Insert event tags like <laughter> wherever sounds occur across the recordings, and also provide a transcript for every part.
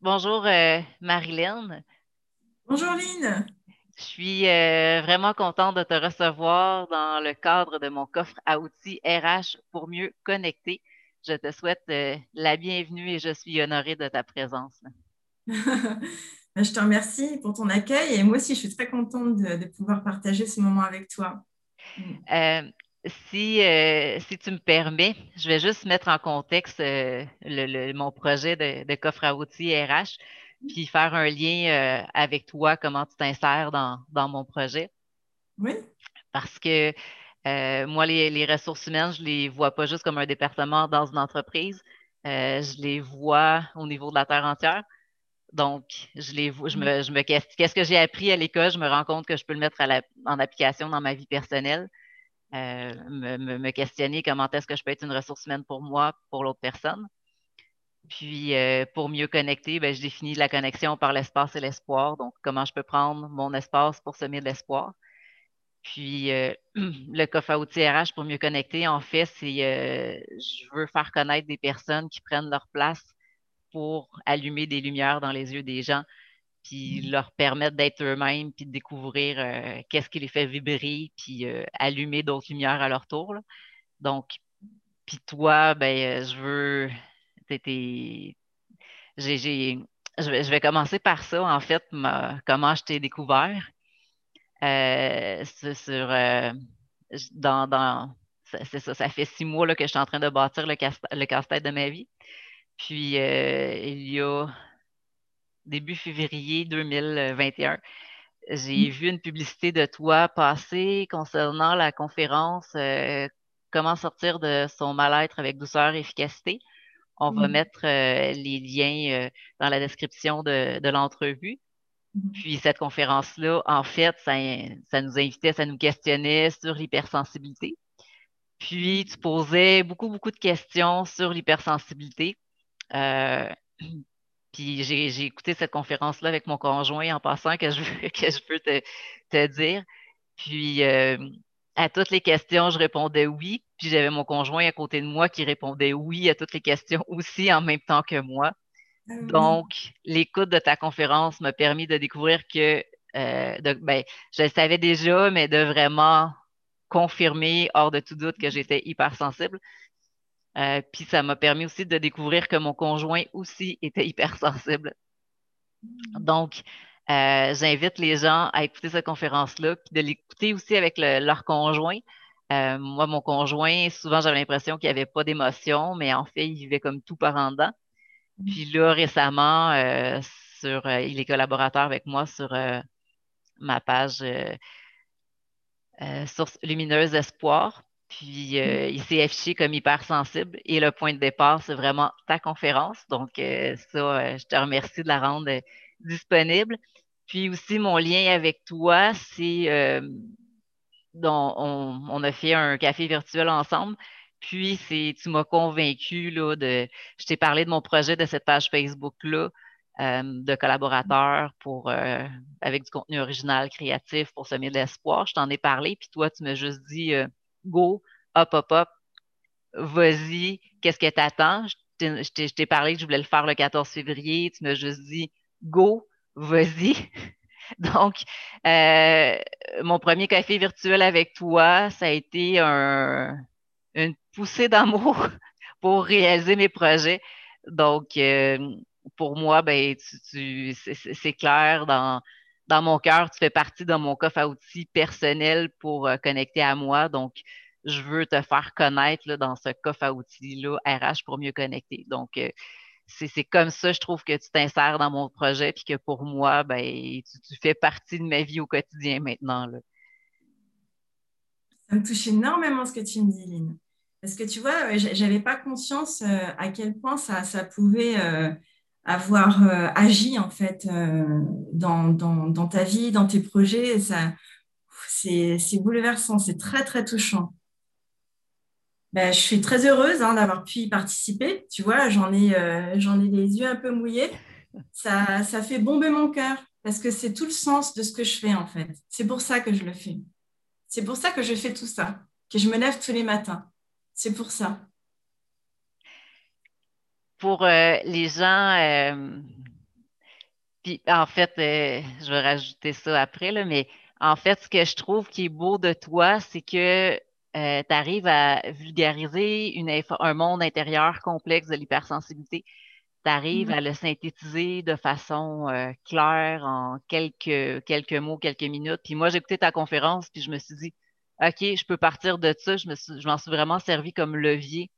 Bonjour euh, Marilyn. Bonjour Lynn. Je suis euh, vraiment contente de te recevoir dans le cadre de mon coffre à outils RH pour mieux connecter. Je te souhaite euh, la bienvenue et je suis honorée de ta présence. <laughs> Ben, je te remercie pour ton accueil et moi aussi, je suis très contente de, pouvoir partager ce moment avec toi. Euh, si, si tu me permets, je vais juste mettre en contexte mon projet de, coffre à outils RH puis faire un lien avec toi, comment tu t'insères dans, dans, mon projet. Oui. Parce que euh, moi, les, ressources humaines, je ne les vois pas juste comme un département dans une entreprise. Euh, je les vois au niveau de la terre entière. Donc, je les je me, je me qu'est-ce que j'ai appris à l'école, je me rends compte que je peux le mettre en application dans ma vie personnelle. Euh, me, questionner comment est-ce que je peux être une ressource humaine pour moi, pour l'autre personne. Puis, pour mieux connecter, ben, je définis la connexion par l'espace et l'espoir. Donc, comment je peux prendre mon espace pour semer de l'espoir. Puis euh, <clears throat> le coffre à outils RH pour mieux connecter, en fait, c'est euh, je veux faire connaître des personnes qui prennent leur place pour allumer des lumières dans les yeux des gens, puis leur permettre d'être eux-mêmes, puis de découvrir euh, qu'est-ce qui les fait vibrer, puis allumer d'autres lumières à leur tour. Donc, puis toi, ben, je veux. j'ai, je, vais, commencer par ça, en fait, comment je t'ai découvert. Euh, sur, euh, dans, dans c'est ça, ça fait six mois là, que je suis en train de bâtir le, casse-tête de ma vie. Puis, euh, il y a début février 2021, j'ai mmh. vu une publicité de toi passer concernant la conférence Comment sortir de son mal-être avec douceur et efficacité. On va mmh. mettre les liens dans la description de, de l'entrevue. Mhm. Puis cette conférence-là, en fait, ça, nous invitait, ça nous questionnait sur l'hypersensibilité. Puis tu posais beaucoup, beaucoup de questions sur l'hypersensibilité. Euh, puis j'ai écouté cette conférence-là avec mon conjoint en passant que je, <laughs> que je peux te, dire. Puis euh, à toutes les questions, je répondais oui. Puis j'avais mon conjoint à côté de moi qui répondait oui à toutes les questions <laughs> aussi en même temps que moi. Ah Donc, l'écoute de ta conférence m'a permis de découvrir que, euh, ben, je le savais déjà, mais de vraiment confirmer hors de tout doute que j'étais hypersensible. Euh, puis ça m'a permis aussi de découvrir que mon conjoint aussi était hypersensible. Donc, euh, j'invite les gens à écouter cette conférence-là, puis de l'écouter aussi avec leur conjoint. moi, mon conjoint, souvent j'avais l'impression qu'il n'y avait pas d'émotion, mais en fait, il vivait comme tout par en dedans. Puis là, récemment, euh, sur, euh, il est collaborateur avec moi sur euh, ma page Source Lumineuse Espoir. Puis mm. il s'est affiché comme hypersensible. Et le point de départ, c'est vraiment ta conférence. Donc, ça, je te remercie de la rendre disponible. Puis aussi, mon lien avec toi, c'est on, on, a fait un café virtuel ensemble. Puis, c'est, tu m'as convaincu, là, de, je t'ai parlé de mon projet de cette page Facebook-là, euh, de collaborateurs pour, euh, avec du contenu original, créatif pour semer de l'espoir. Je t'en ai parlé, puis toi, tu m'as juste dit, euh, go, hop, hop, hop, vas-y, qu'est-ce que tu attends? Je t'ai parlé que je voulais le faire le 14 février, tu m'as juste dit, go, vas-y. <laughs> Donc, mon premier café virtuel avec toi, ça a été un, une poussée d'amour <laughs> pour réaliser mes projets. Donc, euh, pour moi, ben, c'est clair dans, dans mon cœur, tu fais partie de mon coffre à outils personnel pour euh, connecter à moi. Donc, je veux te faire connaître là, dans ce coffre à outils-là, RH pour mieux connecter. Donc, euh, c'est comme ça, je trouve que tu t'insères dans mon projet, puis que pour moi, ben, tu, fais partie de ma vie au quotidien maintenant. Ça me touche énormément ce que tu me dis, Lynn. Parce que tu vois, j'avais pas conscience euh, à quel point ça, ça pouvait euh, avoir euh, agi en fait dans, dans, ta vie, dans tes projets. C'est bouleversant, c'est très très touchant. Ben, je suis très heureuse hein, d'avoir pu y participer. Tu vois, j'en ai, j'en ai les yeux un peu mouillés. Ça, ça fait bomber mon cœur parce que c'est tout le sens de ce que je fais en fait. C'est pour ça que je le fais. C'est pour ça que je fais tout ça, que je me lève tous les matins. C'est pour ça. Pour les gens, puis en fait, je vais rajouter ça après, là, mais en fait, ce que je trouve qui est beau de toi, c'est que euh, tu arrives à vulgariser un monde intérieur complexe de l'hypersensibilité. Tu arrives mm-hmm. à le synthétiser de façon euh, claire en quelques, quelques mots, quelques minutes. Puis moi, j'ai écouté ta conférence, puis je me suis dit, OK, je peux partir de ça. Je, me je m'en suis vraiment servi comme levier.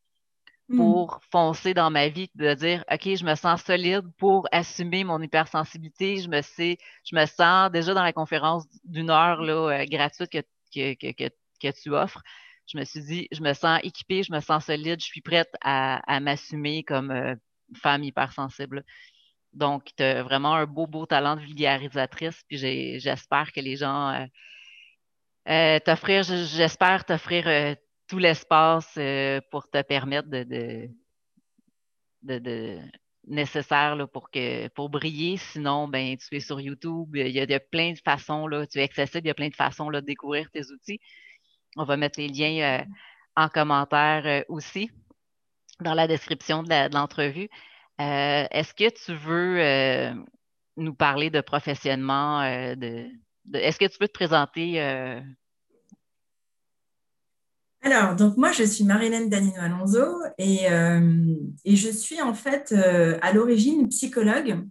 Pour foncer dans ma vie, de dire OK, je me sens solide pour assumer mon hypersensibilité. Je me sais, je me sens déjà dans la conférence d'une heure là, euh, gratuite que, que, tu offres. Je me suis dit, je me sens équipée, je me sens solide, je suis prête à, m'assumer comme euh, femme hypersensible. Donc, tu as vraiment un beau, beau talent de vulgarisatrice. Puis j'espère que les gens euh, t'offrir, j'espère t'offrir tout l'espace euh, pour te permettre de, de, nécessaire pour, que, pour briller. Sinon, ben, tu es sur YouTube. Il y, a, plein de façons, là, tu es accessible, il y a plein de façons là, de découvrir tes outils. On va mettre les liens euh, en commentaire euh, aussi dans la description de l'entrevue. Est-ce que tu veux nous parler de professionnement? de, Est-ce que tu veux te présenter alors, donc moi, je suis Marilène Danino-Alonso et, euh, je suis en fait euh, à l'origine psychologue,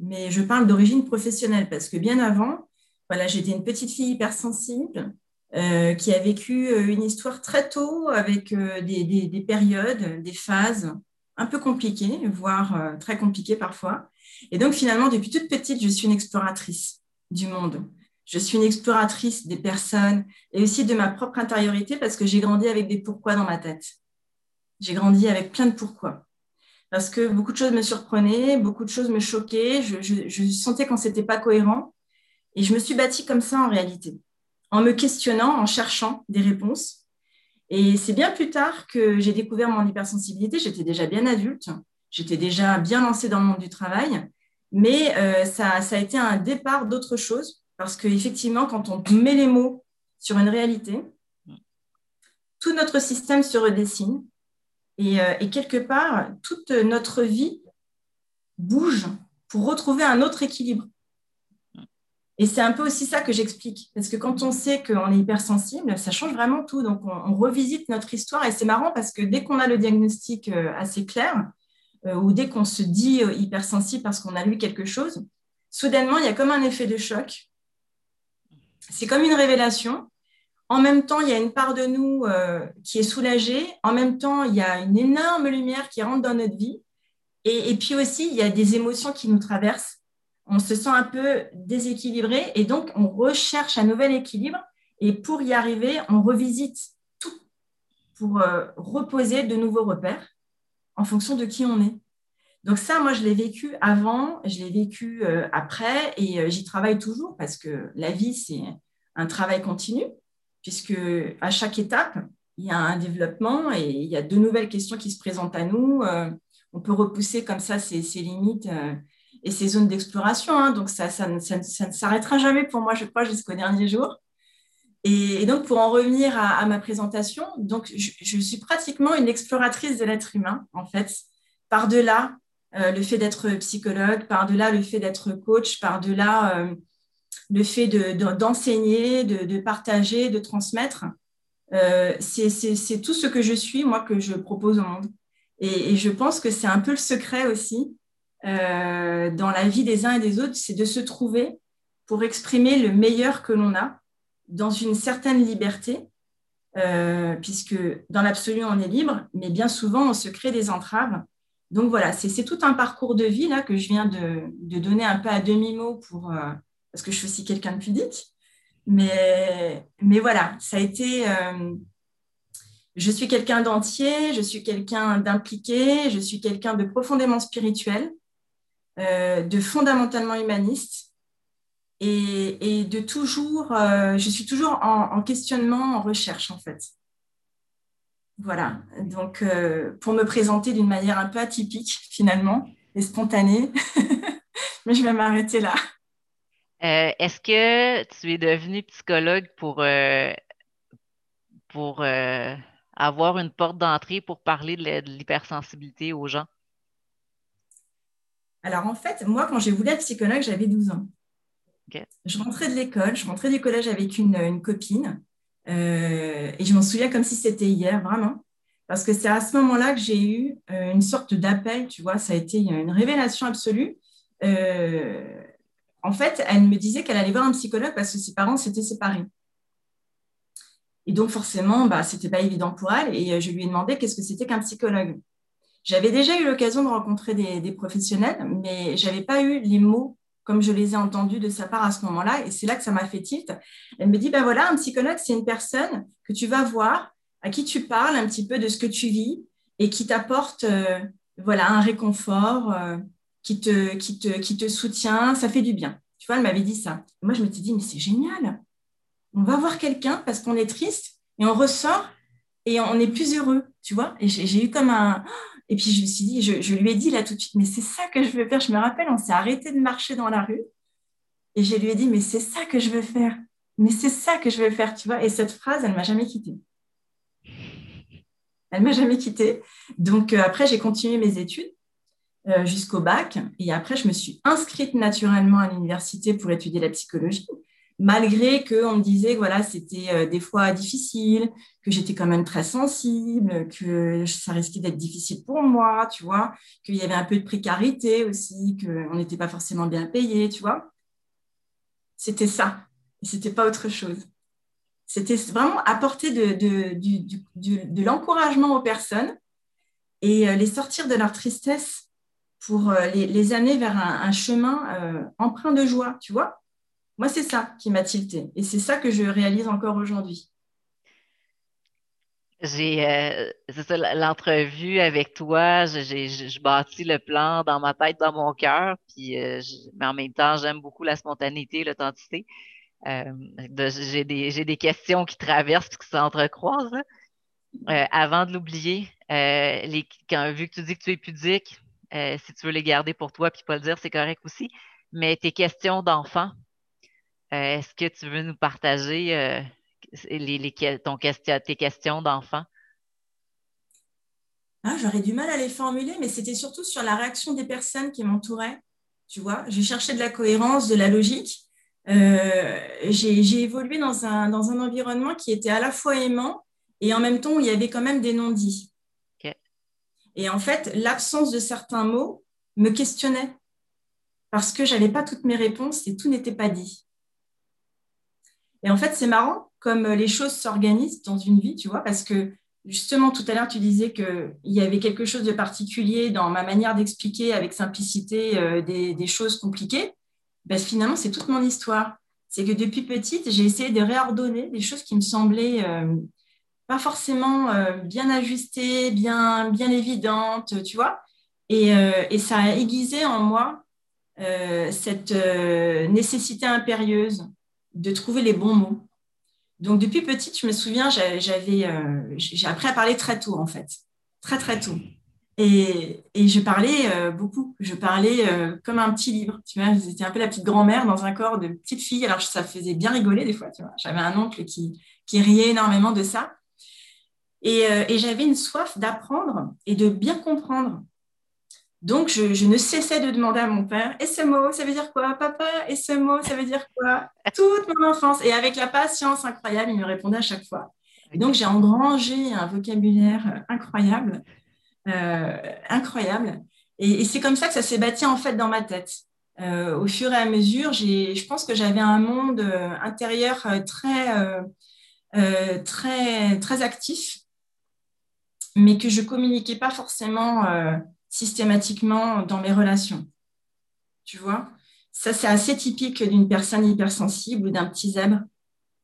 mais je parle d'origine professionnelle parce que bien avant, voilà, j'étais une petite fille hypersensible euh, qui a vécu une histoire très tôt avec des, périodes, des phases un peu compliquées, voire très compliquées parfois. Et donc finalement, depuis toute petite, je suis une exploratrice du monde. Je suis une exploratrice des personnes et aussi de ma propre intériorité parce que j'ai grandi avec des pourquoi dans ma tête. J'ai grandi avec plein de pourquoi. Parce que beaucoup de choses me surprenaient, beaucoup de choses me choquaient, je, sentais qu'on n'était pas cohérent. Et je me suis bâtie comme ça en réalité, en me questionnant, en cherchant des réponses. Et c'est bien plus tard que j'ai découvert mon hypersensibilité. J'étais déjà bien adulte, j'étais déjà bien lancée dans le monde du travail, mais euh, ça, ça a été un départ d'autre chose parce qu'effectivement, quand on met les mots sur une réalité, tout notre système se redessine et, euh, quelque part, toute notre vie bouge pour retrouver un autre équilibre. Et c'est un peu aussi ça que j'explique. Parce que quand on sait qu'on est hypersensible, ça change vraiment tout. Donc, on, revisite notre histoire. Et c'est marrant parce que dès qu'on a le diagnostic euh, assez clair, euh, ou dès qu'on se dit hypersensible parce qu'on a lu quelque chose, soudainement, il y a comme un effet de choc c'est comme une révélation. En même temps, il y a une part de nous euh, qui est soulagée. En même temps, il y a une énorme lumière qui rentre dans notre vie. Et, puis aussi, il y a des émotions qui nous traversent. On se sent un peu déséquilibré et donc on recherche un nouvel équilibre. Et pour y arriver, on revisite tout pour euh, reposer de nouveaux repères en fonction de qui on est. Donc ça, moi, je l'ai vécu avant, je l'ai vécu euh, après et euh, j'y travaille toujours parce que la vie, c'est un travail continu puisque à chaque étape, il y a un développement et il y a de nouvelles questions qui se présentent à nous. Euh, on peut repousser comme ça ses, limites et ses zones d'exploration. Hein. donc ça, ne s'arrêtera jamais pour moi, je crois, jusqu'au dernier jour. Et, donc, pour en revenir à, ma présentation, donc je, suis pratiquement une exploratrice de l'être humain, en fait, par-delà le fait d'être psychologue, par-delà le fait d'être coach, par-delà euh, le fait d'enseigner, de, partager, de transmettre. Euh, c'est tout ce que je suis, moi, que je propose au monde. Et, je pense que c'est un peu le secret aussi dans la vie des uns et des autres, c'est de se trouver pour exprimer le meilleur que l'on a dans une certaine liberté, puisque dans l'absolu, on est libre, mais bien souvent, on se crée des entraves donc voilà, c'est tout un parcours de vie là que je viens de, donner un peu à demi-mot pour euh, parce que je suis aussi quelqu'un de pudique. Mais, voilà, ça a été. Euh, je suis quelqu'un d'entier, je suis quelqu'un d'impliqué, je suis quelqu'un de profondément spirituel, euh, de fondamentalement humaniste et, de toujours. je suis toujours en questionnement, en recherche en fait. Voilà, donc euh, pour me présenter d'une manière un peu atypique finalement et spontanée, <laughs> mais je vais m'arrêter là. Euh, est-ce que tu es devenue psychologue pour, euh, pour avoir une porte d'entrée pour parler de l'hypersensibilité aux gens? Alors en fait, moi, quand j'ai voulu être psychologue, j'avais 12 ans. Je rentrais de l'école, je rentrais du collège avec une, copine. Euh, et je m'en souviens comme si c'était hier, vraiment. Parce que c'est à ce moment-là que j'ai eu euh, une sorte d'appel, tu vois, ça a été une révélation absolue. Euh, en fait, elle me disait qu'elle allait voir un psychologue parce que ses parents s'étaient séparés. Et donc, forcément, bah, ce n'était pas évident pour elle. Et je lui ai demandé qu'est-ce que c'était qu'un psychologue. J'avais déjà eu l'occasion de rencontrer des, professionnels, mais je n'avais pas eu les mots comme je les ai entendus de sa part à ce moment-là. Et c'est là que ça m'a fait tilt. Elle me dit, ben voilà, un psychologue, c'est une personne que tu vas voir, à qui tu parles un petit peu de ce que tu vis et qui t'apporte euh, voilà, un réconfort, euh, qui, te, qui, te, qui te soutient. Ça fait du bien. Tu vois, elle m'avait dit ça. moi, je me suis dit, mais c'est génial. On va voir quelqu'un parce qu'on est triste et on ressort et on est plus heureux, tu vois. Et j'ai eu comme un et puis, je me suis dit, je, lui ai dit là tout de suite, mais c'est ça que je veux faire. Je me rappelle, on s'est arrêté de marcher dans la rue. Et je lui ai dit, mais c'est ça que je veux faire. Mais c'est ça que je veux faire, tu vois. Et cette phrase, elle m'a jamais quittée. Elle m'a jamais quittée. Donc, euh, après, j'ai continué mes études euh, jusqu'au bac. Et après, je me suis inscrite naturellement à l'université pour étudier la psychologie malgré qu'on me disait que voilà, c'était euh, des fois difficile, que j'étais quand même très sensible, que ça risquait d'être difficile pour moi, tu vois, qu'il y avait un peu de précarité aussi, qu'on n'était pas forcément bien payé, tu vois. C'était ça, c'était pas autre chose. C'était vraiment apporter de, de, l'encouragement aux personnes et euh, les sortir de leur tristesse pour euh, les, amener vers un chemin empreint de joie, tu vois moi, c'est ça qui m'a tilté. Et c'est ça que je réalise encore aujourd'hui. J'ai, euh, c'est ça, l'entrevue avec toi, j'ai, je bâtis le plan dans ma tête, dans mon cœur, puis euh, mais en même temps, j'aime beaucoup la spontanéité, l'authenticité. Euh, j'ai, des, des questions qui traversent qui s'entrecroisent. avant de l'oublier, vu que tu dis que tu es pudique, si tu veux les garder pour toi puis pas le dire, c'est correct aussi. Mais tes questions d'enfant, euh, est-ce que tu veux nous partager euh, les, ton question, tes questions d'enfant? Ah, J'aurais du mal à les formuler, mais c'était surtout sur la réaction des personnes qui m'entouraient. Tu vois, j'ai cherché de la cohérence, de la logique. Euh, j'ai évolué dans un, dans un environnement qui était à la fois aimant et en même temps où il y avait quand même des non-dits. Et en fait, l'absence de certains mots me questionnait parce que je n'avais pas toutes mes réponses et tout n'était pas dit. Et en fait, c'est marrant comme les choses s'organisent dans une vie, tu vois, parce que justement, tout à l'heure, tu disais qu'il y avait quelque chose de particulier dans ma manière d'expliquer avec simplicité euh, des, choses compliquées. Ben, finalement, c'est toute mon histoire. C'est que depuis petite, j'ai essayé de réordonner des choses qui me semblaient euh, pas forcément euh, bien ajustées, bien, bien évidentes, tu vois. Et, ça a aiguisé en moi cette nécessité impérieuse de trouver les bons mots. Donc, depuis petite, je me souviens, j'avais, euh, j'ai appris à parler très tôt, en fait. Très, très tôt. Et, et je parlais euh, beaucoup. Je parlais euh, comme un petit livre. Tu vois, j'étais un peu la petite grand-mère dans un corps de petite fille. Alors, ça faisait bien rigoler des fois. Tu vois, j'avais un oncle qui, qui riait énormément de ça. Et, et j'avais une soif d'apprendre et de bien comprendre. Donc, je, ne cessais de demander à mon père, et ce mot, ça veut dire quoi? Papa, et ce mot, ça veut dire quoi? Toute mon enfance. Et avec la patience incroyable, il me répondait à chaque fois. Et donc, j'ai engrangé un vocabulaire incroyable. Euh, incroyable. Et, c'est comme ça que ça s'est bâti en fait dans ma tête. Euh, au fur et à mesure, je pense que j'avais un monde euh, intérieur très, très, très actif, mais que je communiquais pas forcément systématiquement dans mes relations. Tu vois? Ça, c'est assez typique d'une personne hypersensible ou d'un petit zèbre,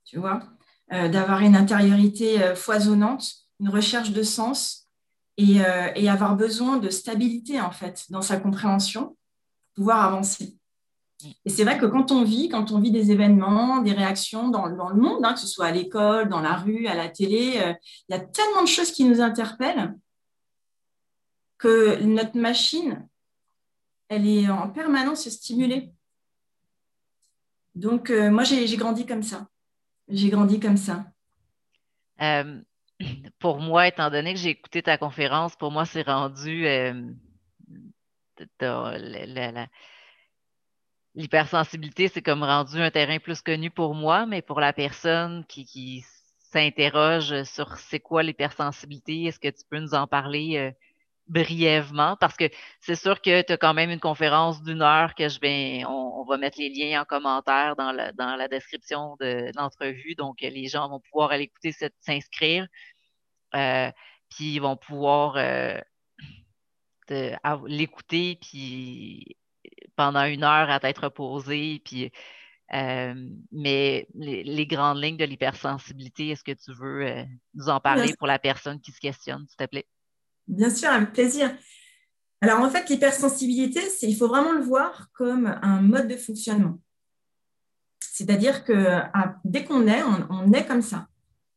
tu vois? Euh, D'avoir une intériorité euh, foisonnante, une recherche de sens euh, et, avoir besoin de stabilité, en fait, dans sa compréhension pour pouvoir avancer. Et c'est vrai que quand on vit, quand on vit des événements, des réactions dans, le monde, hein, que ce soit à l'école, dans la rue, à la télé, il y a tellement de choses qui nous interpellent que notre machine, elle est en permanence stimulée. Donc, euh, moi, j'ai grandi comme ça. J'ai grandi comme ça. Euh, <clears throat> pour moi, étant donné que j'ai écouté ta conférence, pour moi, c'est rendu l'hypersensibilité, c'est comme rendu un terrain plus connu pour moi, mais pour la personne qui, s'interroge sur c'est quoi l'hypersensibilité, est-ce que tu peux nous en parler euh, brièvement? Parce que c'est sûr que tu as quand même une conférence d'une heure que je vais, on, va mettre les liens en commentaire dans la, dans la description de, l'entrevue, donc les gens vont pouvoir aller écouter, s'inscrire, euh, puis ils vont pouvoir euh, l'écouter, puis pendant une heure à tête reposée, puis euh, mais les, grandes lignes de l'hypersensibilité, est-ce que tu veux nous en parler pour la personne qui se questionne, s'il te plaît? Bien sûr, avec plaisir. Alors en fait, l'hypersensibilité, il faut vraiment le voir comme un mode de fonctionnement. C'est-à-dire que dès qu'on est, on, est comme ça.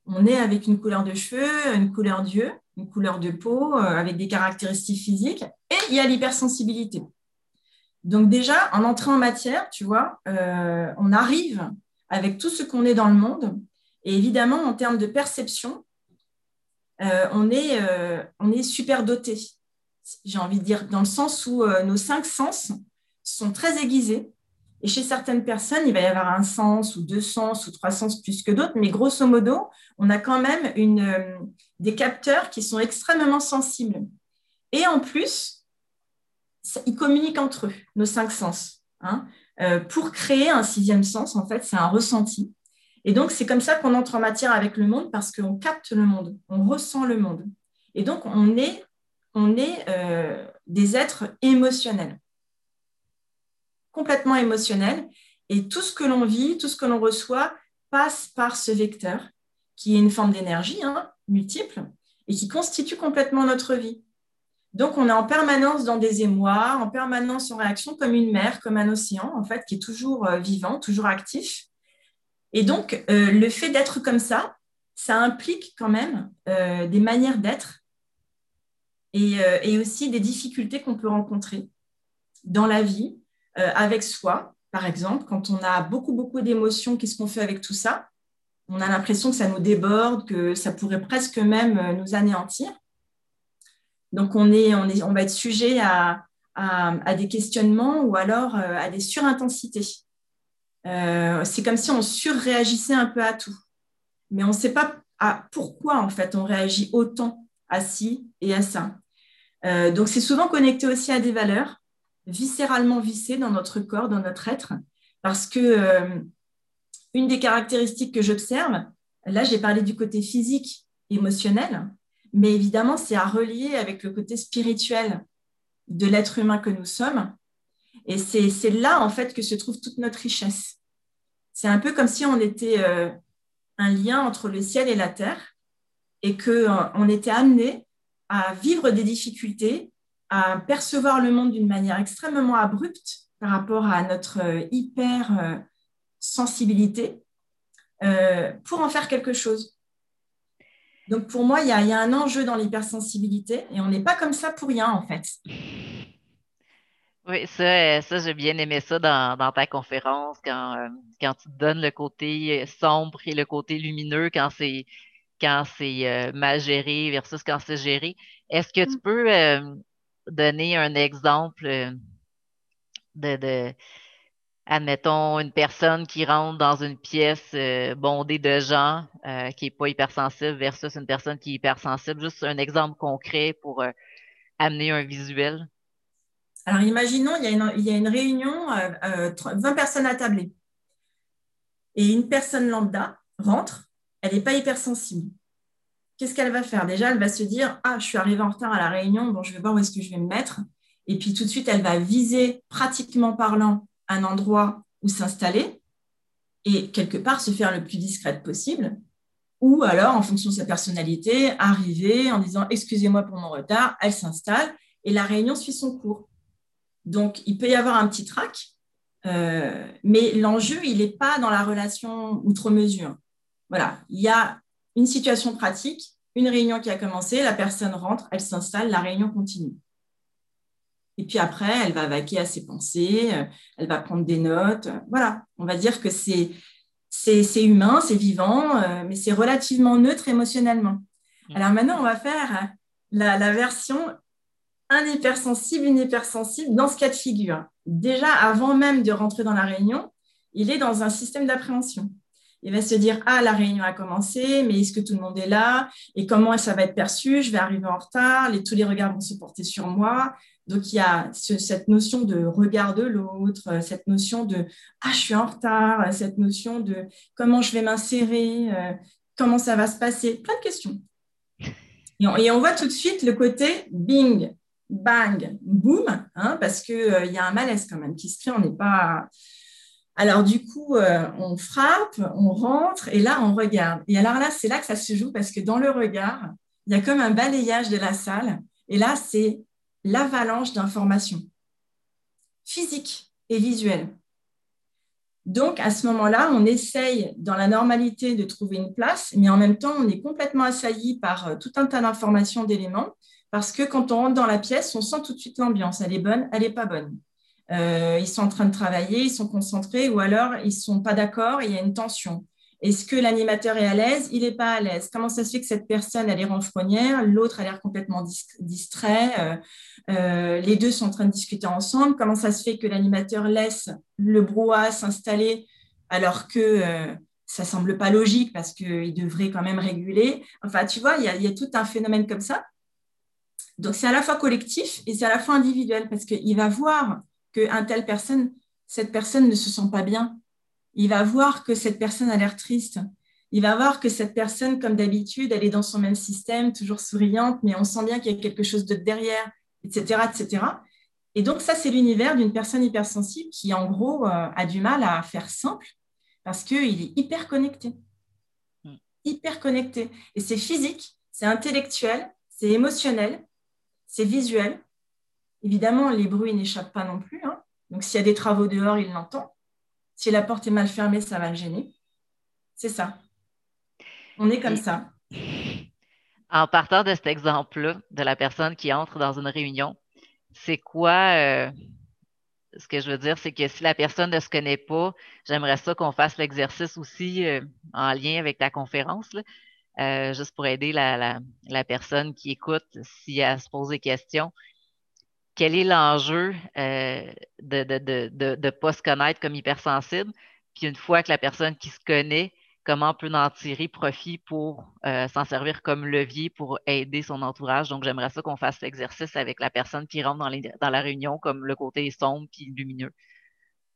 On est avec une couleur de cheveux, une couleur d'yeux, une couleur de peau, euh, avec des caractéristiques physiques, et il y a l'hypersensibilité. Donc déjà, en entrant en matière, tu vois, euh, on arrive avec tout ce qu'on est dans le monde. Et évidemment, en termes de perception, euh, on, est, euh, on est super doté. J'ai envie de dire, dans le sens où nos cinq sens sont très aiguisés. Et chez certaines personnes, il va y avoir un sens ou deux sens ou trois sens plus que d'autres. Mais grosso modo, on a quand même une, des capteurs qui sont extrêmement sensibles. Et en plus, ils communiquent entre eux, nos cinq sens. Hein. Euh, pour créer un sixième sens, en fait, c'est un ressenti. Et donc, c'est comme ça qu'on entre en matière avec le monde parce qu'on capte le monde, on ressent le monde. Et donc, on est, on est euh, des êtres émotionnels, complètement émotionnels. Et tout ce que l'on vit, tout ce que l'on reçoit passe par ce vecteur qui est une forme d'énergie hein, multiple et qui constitue complètement notre vie. Donc, on est en permanence dans des émois, en permanence en réaction, comme une mer, comme un océan, en fait, qui est toujours euh, vivant, toujours actif. Et donc, euh, le fait d'être comme ça, ça implique quand même euh, des manières d'être et, aussi des difficultés qu'on peut rencontrer dans la vie, avec soi, par exemple. Quand on a beaucoup, beaucoup d'émotions, qu'est-ce qu'on fait avec tout ça? On a l'impression que ça nous déborde, que ça pourrait presque même nous anéantir. Donc, on, est, on, va être sujet à, des questionnements ou alors euh, à des surintensités. Euh, c'est comme si on surréagissait un peu à tout. Mais on ne sait pas à pourquoi, en fait, on réagit autant à ci et à ça. Euh, donc, c'est souvent connecté aussi à des valeurs viscéralement vissées dans notre corps, dans notre être. Parce que une des caractéristiques que j'observe, là, j'ai parlé du côté physique, émotionnel, mais évidemment, c'est à relier avec le côté spirituel de l'être humain que nous sommes. Et c'est là, en fait, que se trouve toute notre richesse. C'est un peu comme si on était euh, un lien entre le ciel et la terre et qu'on euh, on était amené à vivre des difficultés, à percevoir le monde d'une manière extrêmement abrupte par rapport à notre euh, hyper sensibilité pour en faire quelque chose. Donc pour moi, il y, a, un enjeu dans l'hypersensibilité et on n'est pas comme ça pour rien en fait. Oui, ça, ça j'ai bien aimé ça dans, ta conférence, quand, euh, quand tu te donnes le côté sombre et le côté lumineux, quand c'est quand c'est euh, mal géré versus quand c'est géré. Est-ce que tu mm. peux euh, donner un exemple de, admettons, une personne qui rentre dans une pièce euh, bondée de gens euh, qui n'est pas hypersensible versus une personne qui est hypersensible? Juste un exemple concret pour euh, amener un visuel. Alors, imaginons, il y a une, réunion, 20 personnes à tabler. Et une personne lambda rentre, elle n'est pas hypersensible. Qu'est-ce qu'elle va faire? Déjà, elle va se dire Ah, je suis arrivée en retard à la réunion, bon, je vais voir où est-ce que je vais me mettre. Et puis tout de suite, elle va viser, pratiquement parlant, un endroit où s'installer et quelque part se faire le plus discrète possible, ou alors, en fonction de sa personnalité, arriver en disant excusez-moi pour mon retard, elle s'installe et la réunion suit son cours. Donc, il peut y avoir un petit trac, euh, mais l'enjeu, il n'est pas dans la relation outre-mesure. Voilà, il y a une situation pratique, une réunion qui a commencé, la personne rentre, elle s'installe, la réunion continue. Et puis après, elle va vaquer à ses pensées, euh, elle va prendre des notes. Voilà, on va dire que c'est, c'est, humain, c'est vivant, euh, mais c'est relativement neutre émotionnellement. Mm. Alors maintenant, on va faire la, version un hypersensible, une hypersensible dans ce cas de figure. Déjà, avant même de rentrer dans la réunion, il est dans un système d'appréhension. Il va se dire, ah, la réunion a commencé, mais est-ce que tout le monde est là? Et comment ça va être perçu? Je vais arriver en retard, tous les regards vont se porter sur moi. Donc, il y a cette notion de regard de l'autre, cette notion de, ah, je suis en retard, cette notion de comment je vais m'insérer, euh, comment ça va se passer, plein de questions. Et on, voit tout de suite le côté bing, bang, boom, hein, parce qu'il euh, y a un malaise quand même qui se crée, on n'est pas... Alors du coup, euh, on frappe, on rentre et là, on regarde. Et alors là, c'est là que ça se joue parce que dans le regard, il y a comme un balayage de la salle. Et là, c'est l'avalanche d'informations physiques et visuelles. Donc, à ce moment-là, on essaye dans la normalité de trouver une place, mais en même temps, on est complètement assailli par euh, tout un tas d'informations, d'éléments, parce que quand on rentre dans la pièce, on sent tout de suite l'ambiance. Elle est bonne, elle n'est pas bonne. Euh, ils sont en train de travailler, ils sont concentrés, ou alors ils ne sont pas d'accord, il y a une tension. Est-ce que l'animateur est à l'aise? Il n'est pas à l'aise. Comment ça se fait que cette personne, elle est renfrognière, l'autre a l'air complètement distrait euh, euh, Les deux sont en train de discuter ensemble? Comment ça se fait que l'animateur laisse le brouhaha s'installer alors que euh, ça semble pas logique parce qu'il devrait quand même réguler? Enfin, tu vois, il y, a, tout un phénomène comme ça. Donc, c'est à la fois collectif et c'est à la fois individuel parce qu'il va voir qu'une telle personne, cette personne ne se sent pas bien il va voir que cette personne a l'air triste. Il va voir que cette personne, comme d'habitude, elle est dans son même système, toujours souriante, mais on sent bien qu'il y a quelque chose de derrière, etc., etc. Et donc, ça, c'est l'univers d'une personne hypersensible qui, en gros, euh, a du mal à faire simple parce qu'il est hyper connecté. Hmm. Hyper connecté. Et c'est physique, c'est intellectuel, c'est émotionnel, c'est visuel. Évidemment, les bruits n'échappent pas non plus. Hein. Donc, s'il y a des travaux dehors, il l'entend. Si la porte est mal fermée, ça va le gêner. C'est ça. On est comme ça. <laughs> En partant de cet exemple-là, de la personne qui entre dans une réunion, c'est quoi euh, ce que je veux dire, c'est que si la personne ne se connaît pas, j'aimerais ça qu'on fasse l'exercice aussi euh, en lien avec la conférence, euh, juste pour aider la, personne qui écoute si elle se pose des questions quel est l'enjeu euh, de ne pas se connaître comme hypersensible, puis une fois que la personne qui se connaît, comment on peut en tirer profit pour euh, s'en servir comme levier pour aider son entourage? Donc, j'aimerais ça qu'on fasse l'exercice avec la personne qui rentre dans, la réunion, comme le côté sombre puis lumineux.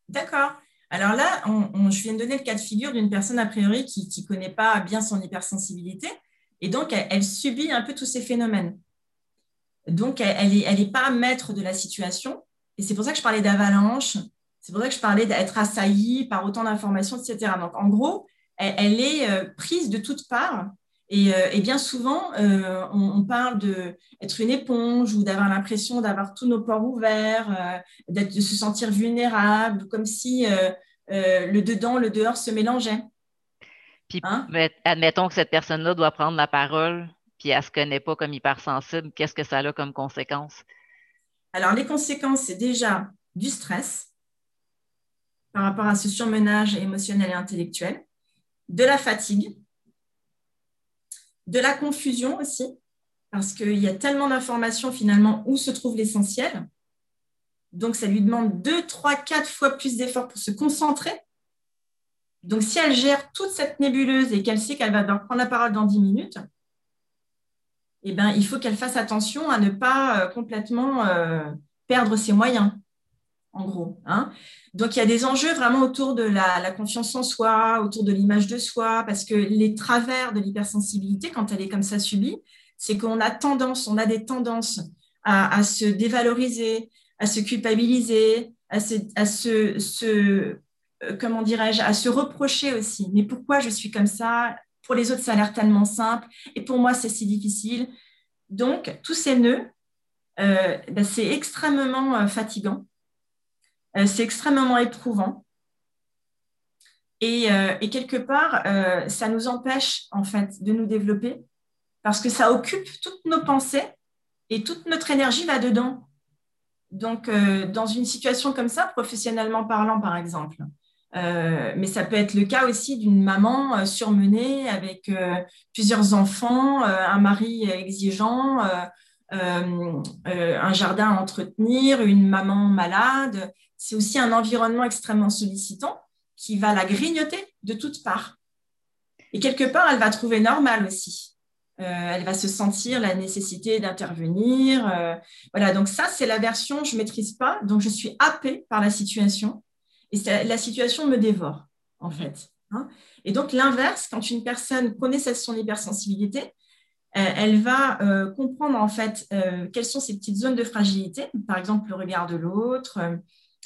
D'accord. Alors là, je viens de donner le cas de figure d'une personne a priori qui ne connaît pas bien son hypersensibilité et donc elle subit un peu tous ces phénomènes. Donc, elle n'est est pas maître de la situation. Et c'est pour ça que je parlais d'avalanche. C'est pour ça que je parlais d'être assaillie par autant d'informations, etc. Donc, en gros, elle, est euh, prise de toutes parts. Et, euh, bien souvent, euh, on, parle d'être une éponge ou d'avoir l'impression d'avoir tous nos ports ouverts, de se sentir vulnérable, comme si le dedans, le dehors se mélangeaient. Puis, hein? admettons que cette personne-là doit prendre la parole puis elle ne se connaît pas comme hypersensible, qu'est-ce que ça a comme conséquence? Alors, les conséquences, c'est déjà du stress par rapport à ce surmenage émotionnel et intellectuel, de la fatigue, de la confusion aussi, parce qu'il y a tellement d'informations finalement où se trouve l'essentiel. Donc, ça lui demande deux, trois, quatre fois plus d'efforts pour se concentrer. Donc, si elle gère toute cette nébuleuse et qu'elle sait qu'elle va prendre la parole dans dix minutes, eh ben, il faut qu'elle fasse attention à ne pas euh, complètement euh, perdre ses moyens, en gros. Hein. Donc, il y a des enjeux vraiment autour de la, confiance en soi, autour de l'image de soi, parce que les travers de l'hypersensibilité, quand elle est comme ça subie, c'est qu'on a tendance, on a des tendances à, se dévaloriser, à se culpabiliser, à se, euh, comment dirais-je, à se reprocher aussi. Mais pourquoi je suis comme ça? Pour les autres, ça a l'air tellement simple. Et pour moi, c'est si difficile. Donc, tous ces nœuds, euh, ben, c'est extrêmement euh, fatigant. Euh, c'est extrêmement éprouvant. Et, quelque part, ça nous empêche, en fait, de nous développer parce que ça occupe toutes nos pensées et toute notre énergie va dedans. Donc, dans une situation comme ça, professionnellement parlant, par exemple, mais ça peut être le cas aussi d'une maman surmenée avec plusieurs enfants, un mari exigeant, un jardin à entretenir, une maman malade. C'est aussi un environnement extrêmement sollicitant qui va la grignoter de toutes parts. Et quelque part, elle va trouver normal aussi. Euh, elle va se sentir la nécessité d'intervenir. Euh, voilà, donc ça, c'est la version je ne maîtrise pas, donc je suis happée par la situation et la situation me dévore, en fait. Hein. et donc, l'inverse, quand une personne connaît son hypersensibilité, euh, elle va comprendre en fait quelles sont ses petites zones de fragilité, par exemple le regard de l'autre.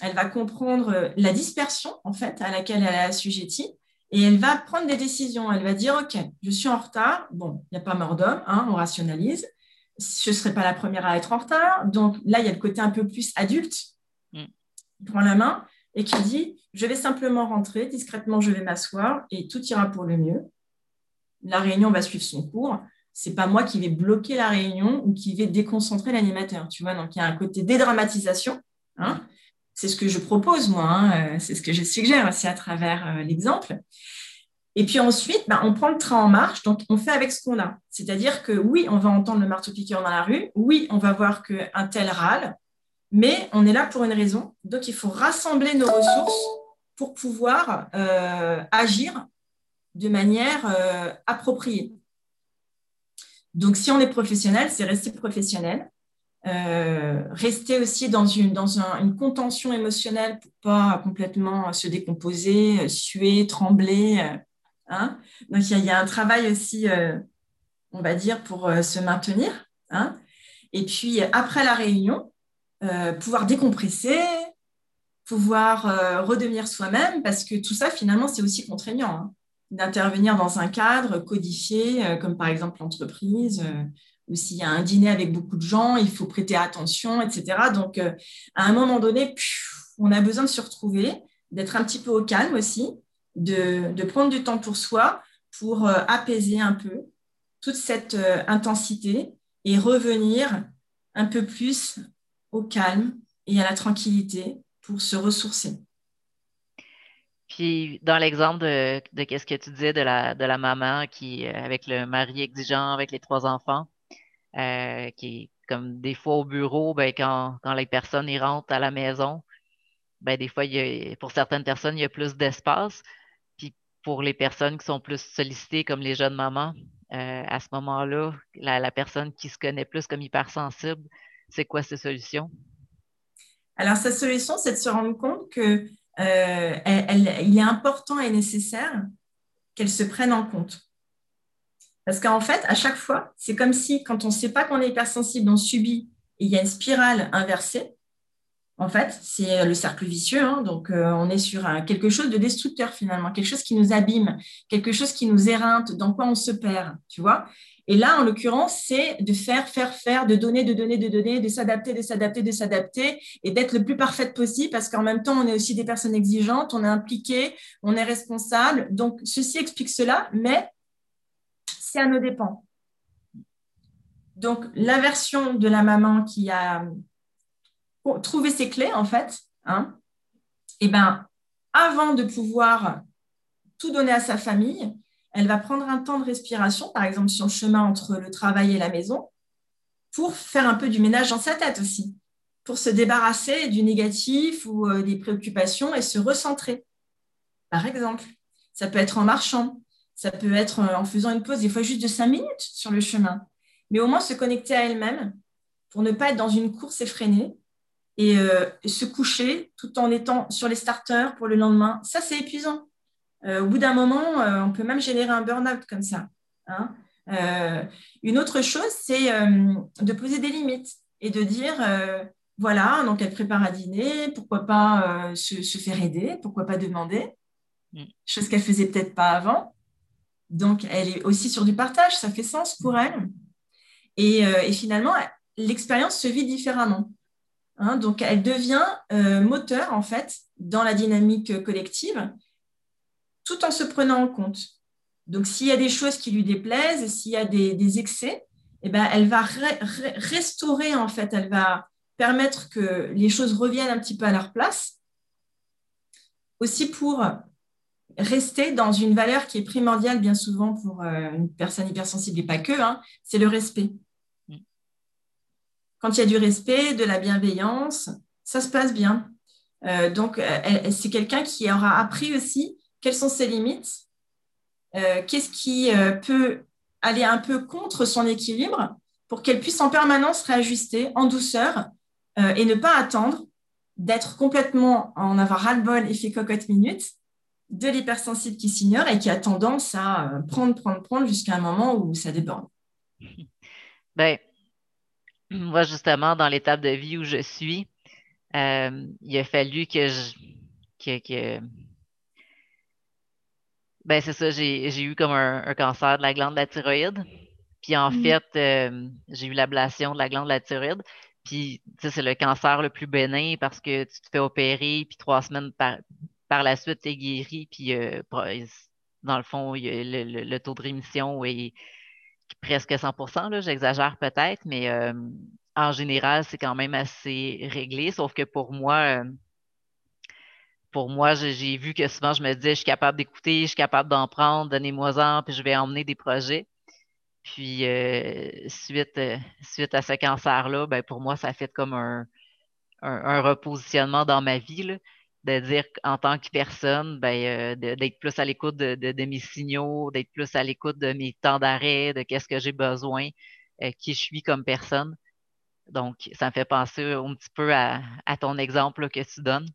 Elle va comprendre la dispersion en fait à laquelle elle est assujettie et elle va prendre des décisions. Elle va dire, OK, je suis en retard. Bon, il n'y a pas mort d'homme, hein, on rationalise. Je ne serai pas la première à être en retard. Donc là, il y a le côté un peu plus adulte mm. qui prend la main et qui dit, je vais simplement rentrer, discrètement, je vais m'asseoir et tout ira pour le mieux. La réunion va suivre son cours. Ce n'est pas moi qui vais bloquer la réunion ou qui vais déconcentrer l'animateur. Tu vois, donc il y a un côté dédramatisation. Hein, c'est ce que je propose, moi, hein, euh, c'est ce que je suggère aussi à travers euh, l'exemple. Et puis ensuite, ben, on prend le train en marche, donc on fait avec ce qu'on a. C'est-à-dire que oui, on va entendre le marteau-piqueur dans la rue, oui, on va voir qu'un tel râle, mais on est là pour une raison. Donc il faut rassembler nos ressources pour pouvoir euh, agir de manière appropriée. Donc si on est professionnel, c'est rester professionnel. Euh, rester aussi dans, une, dans une contention émotionnelle pour pas complètement se décomposer, suer, trembler. Euh, hein. Donc, il y, a un travail aussi, euh, on va dire, pour se maintenir. Hein. Et puis, après la réunion, pouvoir décompresser, pouvoir redevenir soi-même, parce que tout ça, finalement, c'est aussi contraignant. Hein. D'intervenir dans un cadre codifié, comme par exemple l'entreprise ou s'il y a un dîner avec beaucoup de gens, il faut prêter attention, etc. Donc, euh, à un moment donné, on a besoin de se retrouver, d'être un petit peu au calme aussi, de, prendre du temps pour soi, pour euh, apaiser un peu toute cette euh, intensité et revenir un peu plus au calme et à la tranquillité pour se ressourcer. Puis, dans l'exemple de, qu'est-ce que tu disais de la, de la maman qui, avec le mari exigeant, avec les trois enfants, euh, qui comme des fois au bureau, ben, quand, quand les personnes y rentrent à la maison, ben, des fois, il y a, pour certaines personnes, il y a plus d'espace. Puis pour les personnes qui sont plus sollicitées, comme les jeunes mamans, euh, à ce moment-là, la, personne qui se connaît plus comme hypersensible, c'est quoi ses solutions? Alors, sa solution, c'est de se rendre compte que euh, il est important et nécessaire qu'elle se prenne en compte. Parce qu'en fait, à chaque fois, c'est comme si quand on ne sait pas qu'on est hypersensible, on subit il y a une spirale inversée. En fait, c'est le cercle vicieux. Hein. donc, euh, on est sur quelque chose de destructeur finalement, quelque chose qui nous abîme, quelque chose qui nous éreinte, dans quoi on se perd, tu vois. Et là, en l'occurrence, c'est de faire, faire, faire, de donner, de donner, de donner, de s'adapter, de s'adapter, de s'adapter et d'être le plus parfaite possible parce qu'en même temps, on est aussi des personnes exigeantes, on est impliqué, on est responsable. Donc, ceci explique cela, mais c'est à nos dépens. Donc, la version de la maman qui a trouvé ses clés, en fait, hein, eh ben, avant de pouvoir tout donner à sa famille, elle va prendre un temps de respiration, par exemple sur le chemin entre le travail et la maison, pour faire un peu du ménage dans sa tête aussi, pour se débarrasser du négatif ou euh, des préoccupations et se recentrer. Par exemple, ça peut être en marchant, ça peut être euh, en faisant une pause, des fois juste de cinq minutes sur le chemin. Mais au moins se connecter à elle-même pour ne pas être dans une course effrénée et euh, se coucher tout en étant sur les starters pour le lendemain. Ça, c'est épuisant. Euh, au bout d'un moment, on peut même générer un burn-out comme ça. Hein. une autre chose, c'est de poser des limites et de dire, voilà, donc elle prépare à dîner, pourquoi pas se, se, faire aider, pourquoi pas demander, mm. chose qu'elle faisait peut-être pas avant. Donc, elle est aussi sur du partage, ça fait sens pour elle. Et, euh, finalement, l'expérience se vit différemment. Hein. donc, elle devient euh, moteur, en fait, dans la dynamique collective, tout en se prenant en compte. Donc, s'il y a des choses qui lui déplaisent, s'il y a des, excès, eh ben, elle va restaurer, en fait, elle va permettre que les choses reviennent un petit peu à leur place aussi pour rester dans une valeur qui est primordiale bien souvent pour euh, une personne hypersensible et pas que, hein, c'est le respect. Mm. Quand il y a du respect, de la bienveillance, ça se passe bien. Euh, donc, c'est quelqu'un qui aura appris aussi quelles sont ses limites, qu'est-ce qui peut aller un peu contre son équilibre pour qu'elle puisse en permanence réajuster en douceur et ne pas attendre d'être complètement en avoir ras-le-bol effet cocotte minute de l'hypersensible qui s'ignore et qui a tendance à euh, prendre, prendre, prendre jusqu'à un moment où ça déborde. <laughs> Ben, moi, justement, dans l'étape de vie où je suis, euh, il a fallu que je. Que, Ben, c'est ça, j'ai eu comme un, cancer de la glande de la thyroïde. Puis en mm. fait, euh, j'ai eu l'ablation de la glande de la thyroïde. Puis, c'est le cancer le plus bénin parce que tu te fais opérer, puis trois semaines par, par la suite, tu es guéri, puis euh, dans le fond, le, taux de rémission est presque 100% j'exagère peut-être, mais euh, en général, c'est quand même assez réglé, sauf que pour moi, euh, pour moi, j'ai vu que souvent, je me disais, je suis capable d'écouter, je suis capable d'en prendre, donnez-moi-en, puis je vais emmener des projets. Puis, suite, suite à ce cancer-là, ben, pour moi, ça fait comme un, un, repositionnement dans ma vie. Là de dire en tant que personne, ben, euh, d'être plus à l'écoute de, mes signaux, d'être plus à l'écoute de mes temps d'arrêt, de qu'est-ce que j'ai besoin, euh, qui je suis comme personne. Donc, ça me fait penser un petit peu à, ton exemple que tu donnes,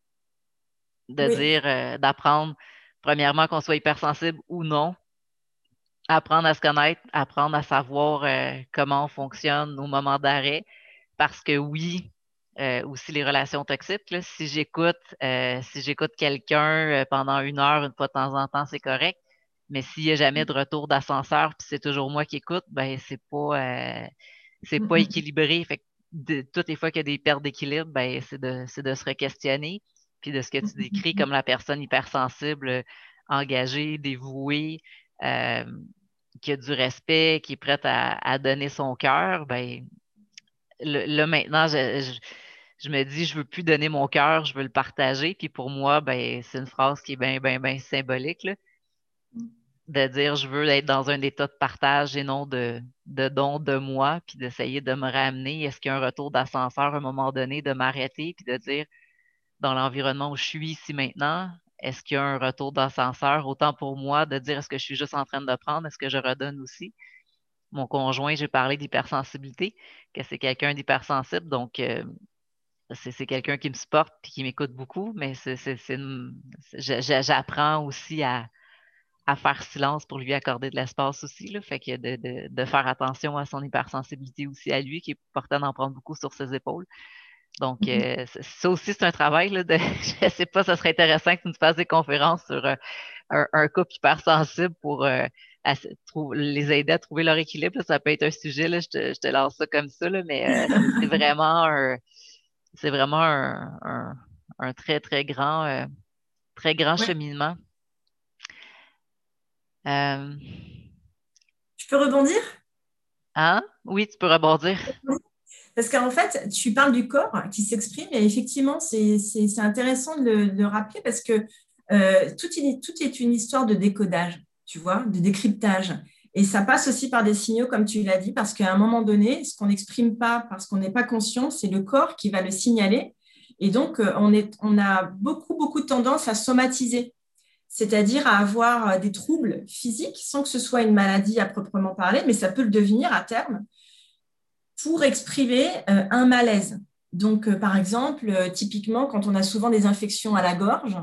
de dire, euh, d'apprendre, premièrement, qu'on soit hypersensible ou non, apprendre à se connaître, apprendre à savoir comment on fonctionne au moment d'arrêt, parce que oui, euh, aussi les relations toxiques. Si j'écoute euh, si j'écoute quelqu'un euh, pendant une heure, une fois de temps en temps, c'est correct. Mais s'il n'y a jamais de retour d'ascenseur, puis c'est toujours moi qui écoute, ben c'est pas c'est pas équilibré. Fait de, toutes les fois qu'il y a des pertes d'équilibre, ben c'est de, de se re-questionner. Puis de ce que tu décris comme la personne hypersensible, engagée, dévouée, qui a du respect, qui est prête à, donner son cœur, ben là maintenant, je, je me dis, je veux plus donner mon cœur, je veux le partager. Puis pour moi, ben, c'est une phrase qui est bien, symbolique. De dire, je veux être dans un état de partage et non de, de don de moi, puis d'essayer de me ramener. Est-ce qu'il y a un retour d'ascenseur à un moment donné, de m'arrêter, puis de dire, dans l'environnement où je suis ici maintenant, est-ce qu'il y a un retour d'ascenseur? Autant pour moi de dire, est-ce que je suis juste en train de prendre, est-ce que je redonne aussi? Mon conjoint, j'ai parlé d'hypersensibilité, que c'est quelqu'un d'hypersensible, donc euh, c'est quelqu'un qui me supporte et qui m'écoute beaucoup, mais j'apprends aussi à, faire silence pour lui accorder de l'espace aussi. Là, fait que de, faire attention à son hypersensibilité aussi à lui, qui est portant d'en prendre beaucoup sur ses épaules. Donc, mm-hmm. euh, ça aussi, c'est un travail. Là, de, <laughs> je ne sais pas, ça serait intéressant que tu nous fasses des conférences sur euh, un, couple hypersensible pour euh, les aider à trouver leur équilibre. Ça peut être un sujet, là, je, te, je te lance ça comme ça, là, mais c'est <laughs> vraiment un c'est vraiment un, très, très grand, euh, très grand cheminement. Euh, je peux rebondir? Hein? Oui, tu peux rebondir. Parce qu'en fait, tu parles du corps qui s'exprime et effectivement, c'est intéressant de le, rappeler parce que euh, tout, tout est une histoire de décodage, tu vois, de décryptage. Et ça passe aussi par des signaux, comme tu l'as dit, parce qu'à un moment donné, ce qu'on n'exprime pas parce qu'on n'est pas conscient, c'est le corps qui va le signaler. Et donc, euh, on, a beaucoup, beaucoup de tendance à somatiser, c'est-à-dire à avoir euh, des troubles physiques sans que ce soit une maladie à proprement parler, mais ça peut le devenir à terme pour exprimer euh, un malaise. Donc, par exemple, typiquement, quand on a souvent des infections à la gorge,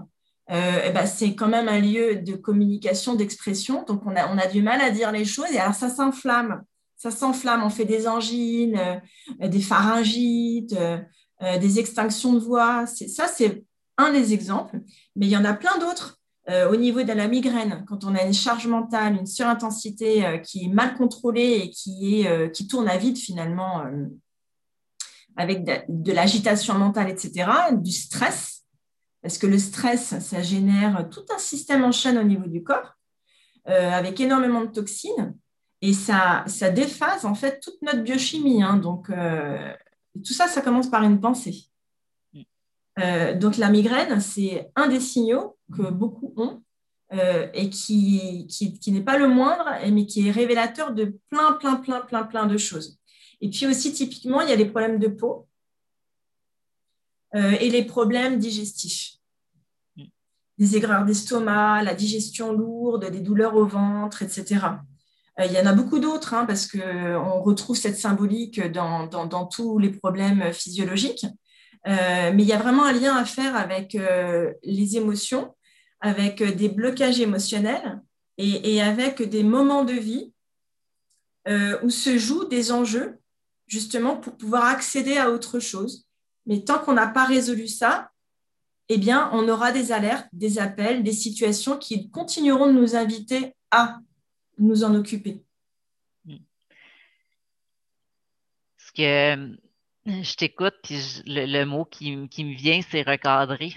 euh, eh ben, c'est quand même un lieu de communication, d'expression. Donc, on a, du mal à dire les choses. Et alors, ça s'inflamme. Ça s'enflamme. On fait des angines, euh, des pharyngites, euh, des extinctions de voix. Ça, c'est un des exemples. Mais il y en a plein d'autres. au niveau de la migraine, quand on a une charge mentale, une surintensité qui est mal contrôlée et qui tourne à vide finalement, avec de l'agitation mentale, etc., du stress, parce que le stress, ça génère tout un système en chaîne au niveau du corps, euh, avec énormément de toxines, et ça, ça déphase en fait toute notre biochimie. Hein. donc, euh, tout ça, ça commence par une pensée. donc la migraine, c'est un des signaux que beaucoup ont et qui, qui, n'est pas le moindre, mais qui est révélateur de plein, plein, plein, plein, plein de choses. Et puis aussi, typiquement, il y a les problèmes de peau et les problèmes digestifs des aigreurs d'estomac, la digestion lourde, des douleurs au ventre, etc. Euh, il y en a beaucoup d'autres, hein, parce qu'on retrouve cette symbolique dans, tous les problèmes physiologiques. Euh, mais il y a vraiment un lien à faire avec euh, les émotions, avec des blocages émotionnels et, avec des moments de vie où se jouent des enjeux, justement, pour pouvoir accéder à autre chose. Mais tant qu'on n'a pas résolu ça, eh bien, on aura des alertes, des appels, des situations qui continueront de nous inviter à nous en occuper. Ce que euh, je t'écoute, puis le, mot qui, me vient, c'est recadrer.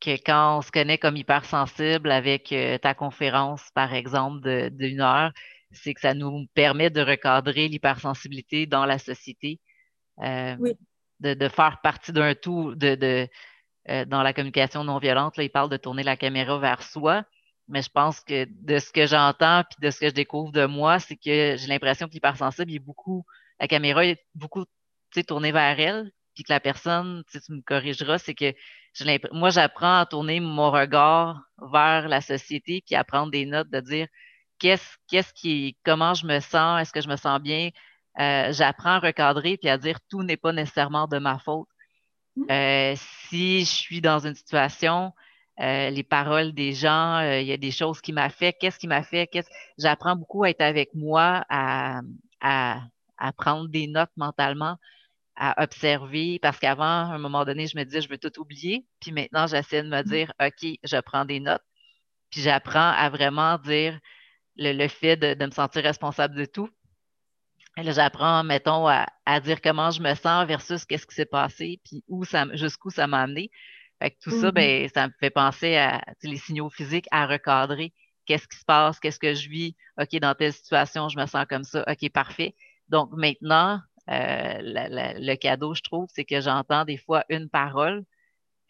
Que quand on se connaît comme hypersensible avec euh, ta conférence, par exemple, d'une heure, c'est que ça nous permet de recadrer l'hypersensibilité dans la société, euh, de, faire partie d'un tout, de, euh, dans la communication non violente, là, il parle de tourner la caméra vers soi. Mais je pense que de ce que j'entends puis de ce que je découvre de moi, c'est que j'ai l'impression que l'hypersensible est beaucoup, la caméra est beaucoup tournée vers elle, puis que la personne, tu me corrigeras, c'est que moi, j'apprends à tourner mon regard vers la société puis à prendre des notes de dire qu'est-ce, qu'est-ce qui, comment je me sens, est-ce que je me sens bien. Euh, j'apprends à recadrer puis à dire tout n'est pas nécessairement de ma faute. Euh, si je suis dans une situation, euh, les paroles des gens, il y a des choses qui m'affectent. Qu'est-ce qui m'affecte? Qu'est-ce... J'apprends beaucoup à être avec moi, à, à, à, prendre des notes mentalement, à observer, parce qu'avant, à un moment donné, je me disais, je veux tout oublier. Puis maintenant, j'essaie de me dire, OK, je prends des notes. Puis j'apprends à vraiment dire le, le fait de, de me sentir responsable de tout j'apprends, mettons, à, dire comment je me sens versus qu'est-ce qui s'est passé, puis où ça, jusqu'où ça m'a amené. Fait que tout ça, mm-hmm. ben, ça me fait penser à les signaux physiques à recadrer. Qu'est-ce qui se passe? Qu'est-ce que je vis? OK, dans telle situation, je me sens comme ça. OK, parfait. Donc maintenant, euh, le cadeau, je trouve, c'est que j'entends des fois une parole,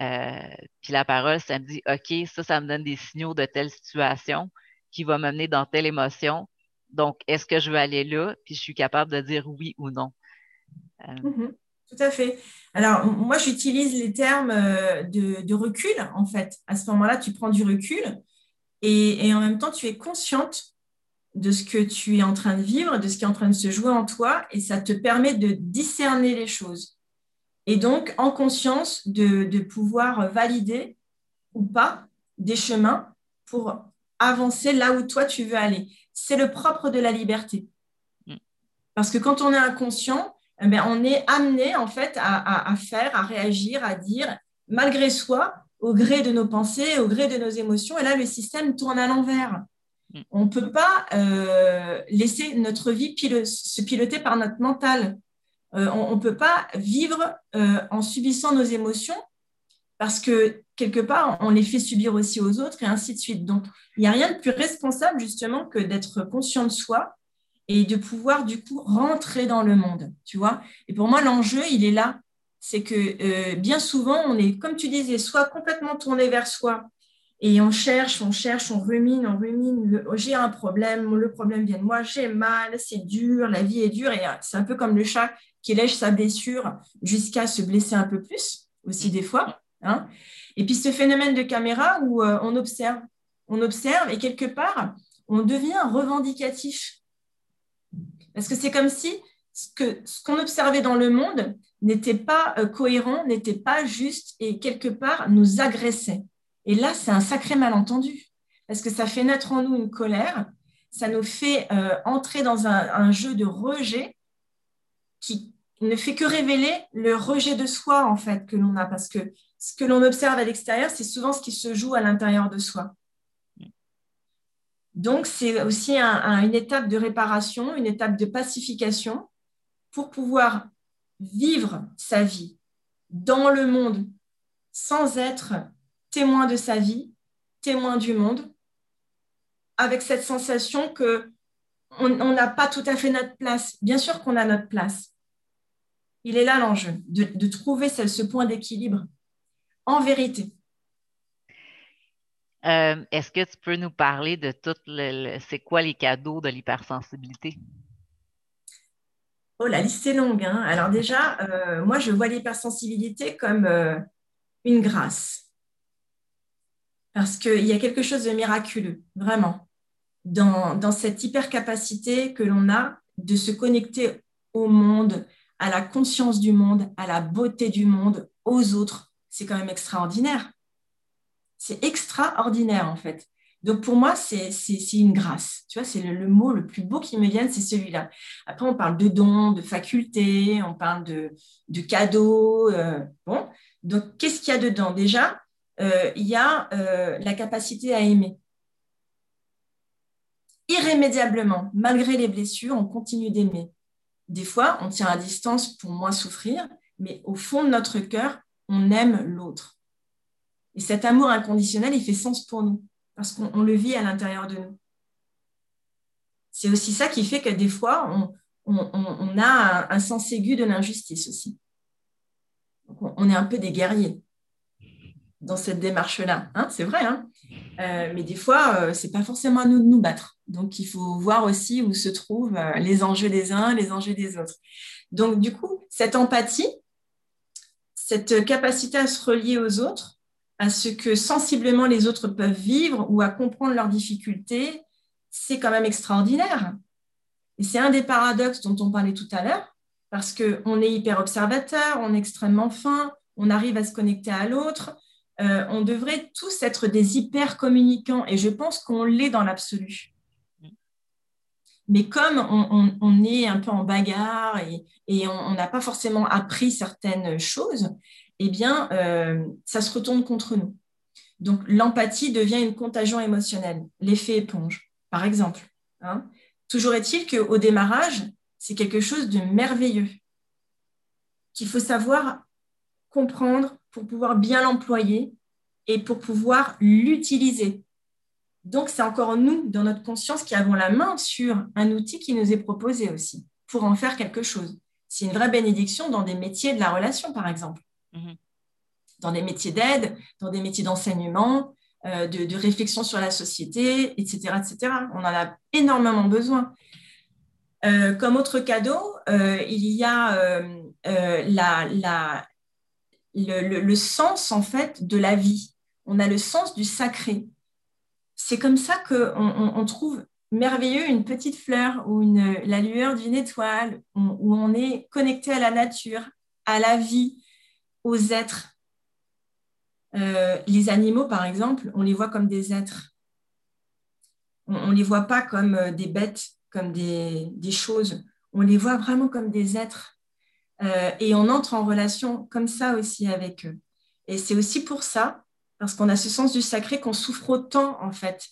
euh, puis la parole, ça me dit, OK, ça, ça me donne des signaux de telle situation qui va m'amener dans telle émotion. Donc, est-ce que je veux aller là? Puis je suis capable de dire oui ou non. Euh, mhm. tout à fait. Alors, moi, j'utilise les termes euh, de, recul, en fait. À ce moment-là, tu prends du recul et, en même temps, tu es consciente de ce que tu es en train de vivre, de ce qui est en train de se jouer en toi, et ça te permet de discerner les choses. Et donc, en conscience, de, de pouvoir valider ou pas des chemins pour avancer là où toi tu veux aller c'est le propre de la liberté. Mm. Parce que quand on est inconscient, eh ben, on est amené en fait à, faire, à réagir, à dire, malgré soi, au gré de nos pensées, au gré de nos émotions. Et là, le système tourne à l'envers. Mm. On ne peut pas euh, laisser notre vie se piloter par notre mental. Euh, on ne peut pas vivre euh, en subissant nos émotions parce que quelque part, on les fait subir aussi aux autres et ainsi de suite. Donc, il n'y a rien de plus responsable justement que d'être conscient de soi et de pouvoir du coup rentrer dans le monde, tu vois. Et pour moi, l'enjeu, il est là. C'est que euh, bien souvent, on est, comme tu disais, soit complètement tourné vers soi et on cherche, on cherche, on rumine, on rumine. J'ai un problème, le problème vient de moi, j'ai mal, c'est dur, la vie est dure. Et euh, c'est un peu comme le chat qui lèche sa blessure jusqu'à se blesser un peu plus aussi des fois. Hein. et puis ce phénomène de caméra où euh, on observe, on observe et quelque part, on devient revendicatif. Parce que c'est comme si ce qu'on observait dans le monde n'était pas euh, cohérent, n'était pas juste et quelque part nous agressait. Et là, c'est un sacré malentendu, parce que ça fait naître en nous une colère, ça nous fait euh, entrer dans un, jeu de rejet qui ne fait que révéler le rejet de soi, en fait, que l'on a, parce que ce que l'on observe à l'extérieur, c'est souvent ce qui se joue à l'intérieur de soi. Donc, c'est aussi une étape de réparation, une étape de pacification pour pouvoir vivre sa vie dans le monde sans être témoin de sa vie, témoin du monde, avec cette sensation que on n'a pas tout à fait notre place. Bien sûr qu'on a notre place. Il est là l'enjeu, de, trouver ce point d'équilibre en vérité. Euh, est-ce que tu peux nous parler de tout le, c'est quoi les cadeaux de l'hypersensibilité? Oh, la liste est longue. Hein. Alors déjà, euh, moi, je vois l'hypersensibilité comme euh, une grâce. Parce qu'il y a quelque chose de miraculeux, vraiment, dans, dans cette hypercapacité que l'on a de se connecter au monde, à la conscience du monde, à la beauté du monde, aux autres. C'est quand même extraordinaire. C'est extraordinaire, en fait. Donc, pour moi, c'est une grâce. Tu vois, c'est le, mot le plus beau qui me vienne, c'est celui-là. Après, on parle de dons, de facultés, on parle de, de cadeaux. Euh, bon, donc, qu'est-ce qu'il y a dedans? Déjà, euh, il y a euh, la capacité à aimer. Irrémédiablement, malgré les blessures, on continue d'aimer. Des fois, on tient à distance pour moins souffrir, mais au fond de notre cœur, on aime l'autre. Et cet amour inconditionnel, il fait sens pour nous, parce qu'on le vit à l'intérieur de nous. C'est aussi ça qui fait que des fois, on, a un, sens aigu de l'injustice aussi. on, est un peu des guerriers dans cette démarche-là. Hein, c'est vrai, hein euh, mais des fois, euh, ce n'est pas forcément à nous de nous battre. Donc, il faut voir aussi où se trouvent euh, les enjeux des uns, les enjeux des autres. Donc, du coup, cette empathie, cette capacité à se relier aux autres, à ce que sensiblement les autres peuvent vivre ou à comprendre leurs difficultés, c'est quand même extraordinaire. Et c'est un des paradoxes dont on parlait tout à l'heure, parce qu'on est hyper observateur, on est extrêmement fin, on arrive à se connecter à l'autre, euh, on devrait tous être des hyper communicants et je pense qu'on l'est dans l'absolu. Mais comme on, est un peu en bagarre et, on n'a pas forcément appris certaines choses, eh bien, euh, ça se retourne contre nous. Donc, l'empathie devient une contagion émotionnelle, l'effet éponge, par exemple. Hein. Toujours est-il qu'au démarrage, c'est quelque chose de merveilleux qu'il faut savoir comprendre pour pouvoir bien l'employer et pour pouvoir l'utiliser. Donc, c'est encore nous, dans notre conscience, qui avons la main sur un outil qui nous est proposé aussi, pour en faire quelque chose. C'est une vraie bénédiction dans des métiers de la relation, par exemple. Mhm. Dans des métiers d'aide, dans des métiers d'enseignement, euh, de, réflexion sur la société, etc., etc. On en a énormément besoin. Euh, comme autre cadeau, euh, il y a la, la, le, sens en fait de la vie. On a le sens du sacré. C'est comme ça qu'on on, trouve merveilleux une petite fleur ou la lueur d'une étoile, où on est connecté à la nature, à la vie, aux êtres. Euh, les animaux, par exemple, on les voit comme des êtres. On ne les voit pas comme euh, des bêtes, comme des, des choses. On les voit vraiment comme des êtres. Euh, et on entre en relation comme ça aussi avec eux. Et c'est aussi pour ça, parce qu'on a ce sens du sacré, qu'on souffre autant, en fait,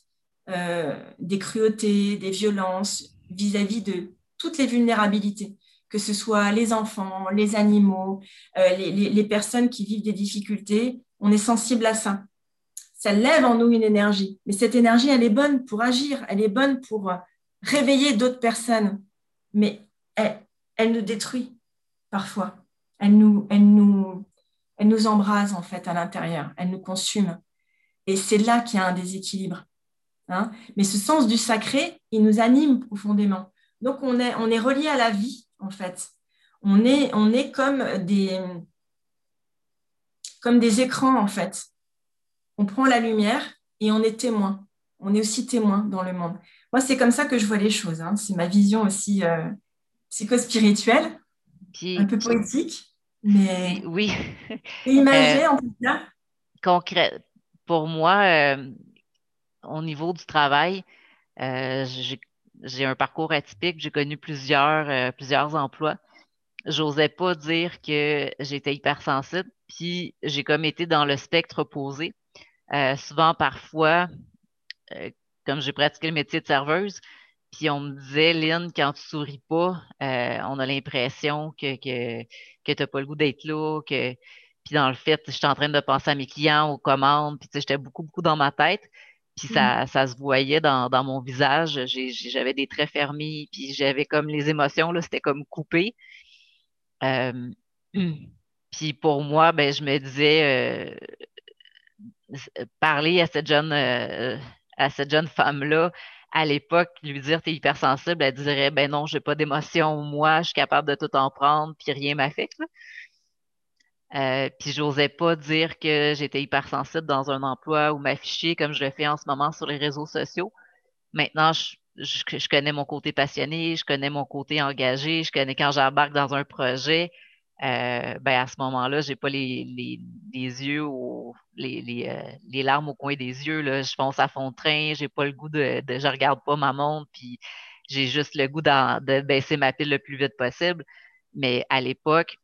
euh, des cruautés, des violences vis-à-vis de toutes les vulnérabilités, que ce soit les enfants, les animaux, euh, les, personnes qui vivent des difficultés. On est sensible à ça. Ça lève en nous une énergie. Mais cette énergie, elle est bonne pour agir, elle est bonne pour réveiller d'autres personnes. Mais elle nous détruit parfois. Elle elle nous, elle nous embrase en fait à l'intérieur, elle nous consume. Et c'est là qu'il y a un déséquilibre. Hein. Mais ce sens du sacré, il nous anime profondément. Donc on est, on est relié à la vie en fait. On est, on est comme des, comme des écrans en fait. On prend la lumière et on est témoin. On est aussi témoin dans le monde. Moi, c'est comme ça que je vois les choses. Hein. C'est ma vision aussi euh, psycho-spirituelle un peu poétique, mais oui. imagé euh, en tout cas. Concret, pour moi, euh, au niveau du travail, euh, j'ai un parcours atypique, j'ai connu plusieurs, plusieurs emplois. J'osais pas dire que j'étais hypersensible, puis j'ai comme été dans le spectre opposé. souvent, parfois, comme j'ai pratiqué le métier de serveuse, puis on me disait, Lynn, quand tu souris pas, euh, on a l'impression que, que, que tu n'as pas le goût d'être là, que puis dans le fait, j'étais en train de penser à mes clients, aux commandes, puis j'étais beaucoup, beaucoup dans ma tête. Puis ça, mm. ça se voyait dans, dans mon visage. J'avais des traits fermés, puis j'avais comme les émotions, là, c'était comme coupé. Euh, puis pour moi, ben, je me disais, euh, parler à cette jeune, à cette jeune femme-là à l'époque, lui dire t'es hypersensible, elle dirait ben non, j'ai pas d'émotion, moi, je suis capable de tout en prendre, puis rien m'affecte. Euh, puis j'osais pas dire que j'étais hypersensible dans un emploi ou m'afficher comme je le fais en ce moment sur les réseaux sociaux. Maintenant, je, je, connais mon côté passionné, je connais mon côté engagé, je connais quand j'embarque dans un projet, euh, ben à ce moment-là, j'ai pas les, les, les, yeux les, euh, les, larmes au coin des yeux. Là. Je fonce à fond de train, j'ai pas le goût de, de, je regarde pas ma montre, puis j'ai juste le goût de baisser ma pile le plus vite possible. Mais à l'époque,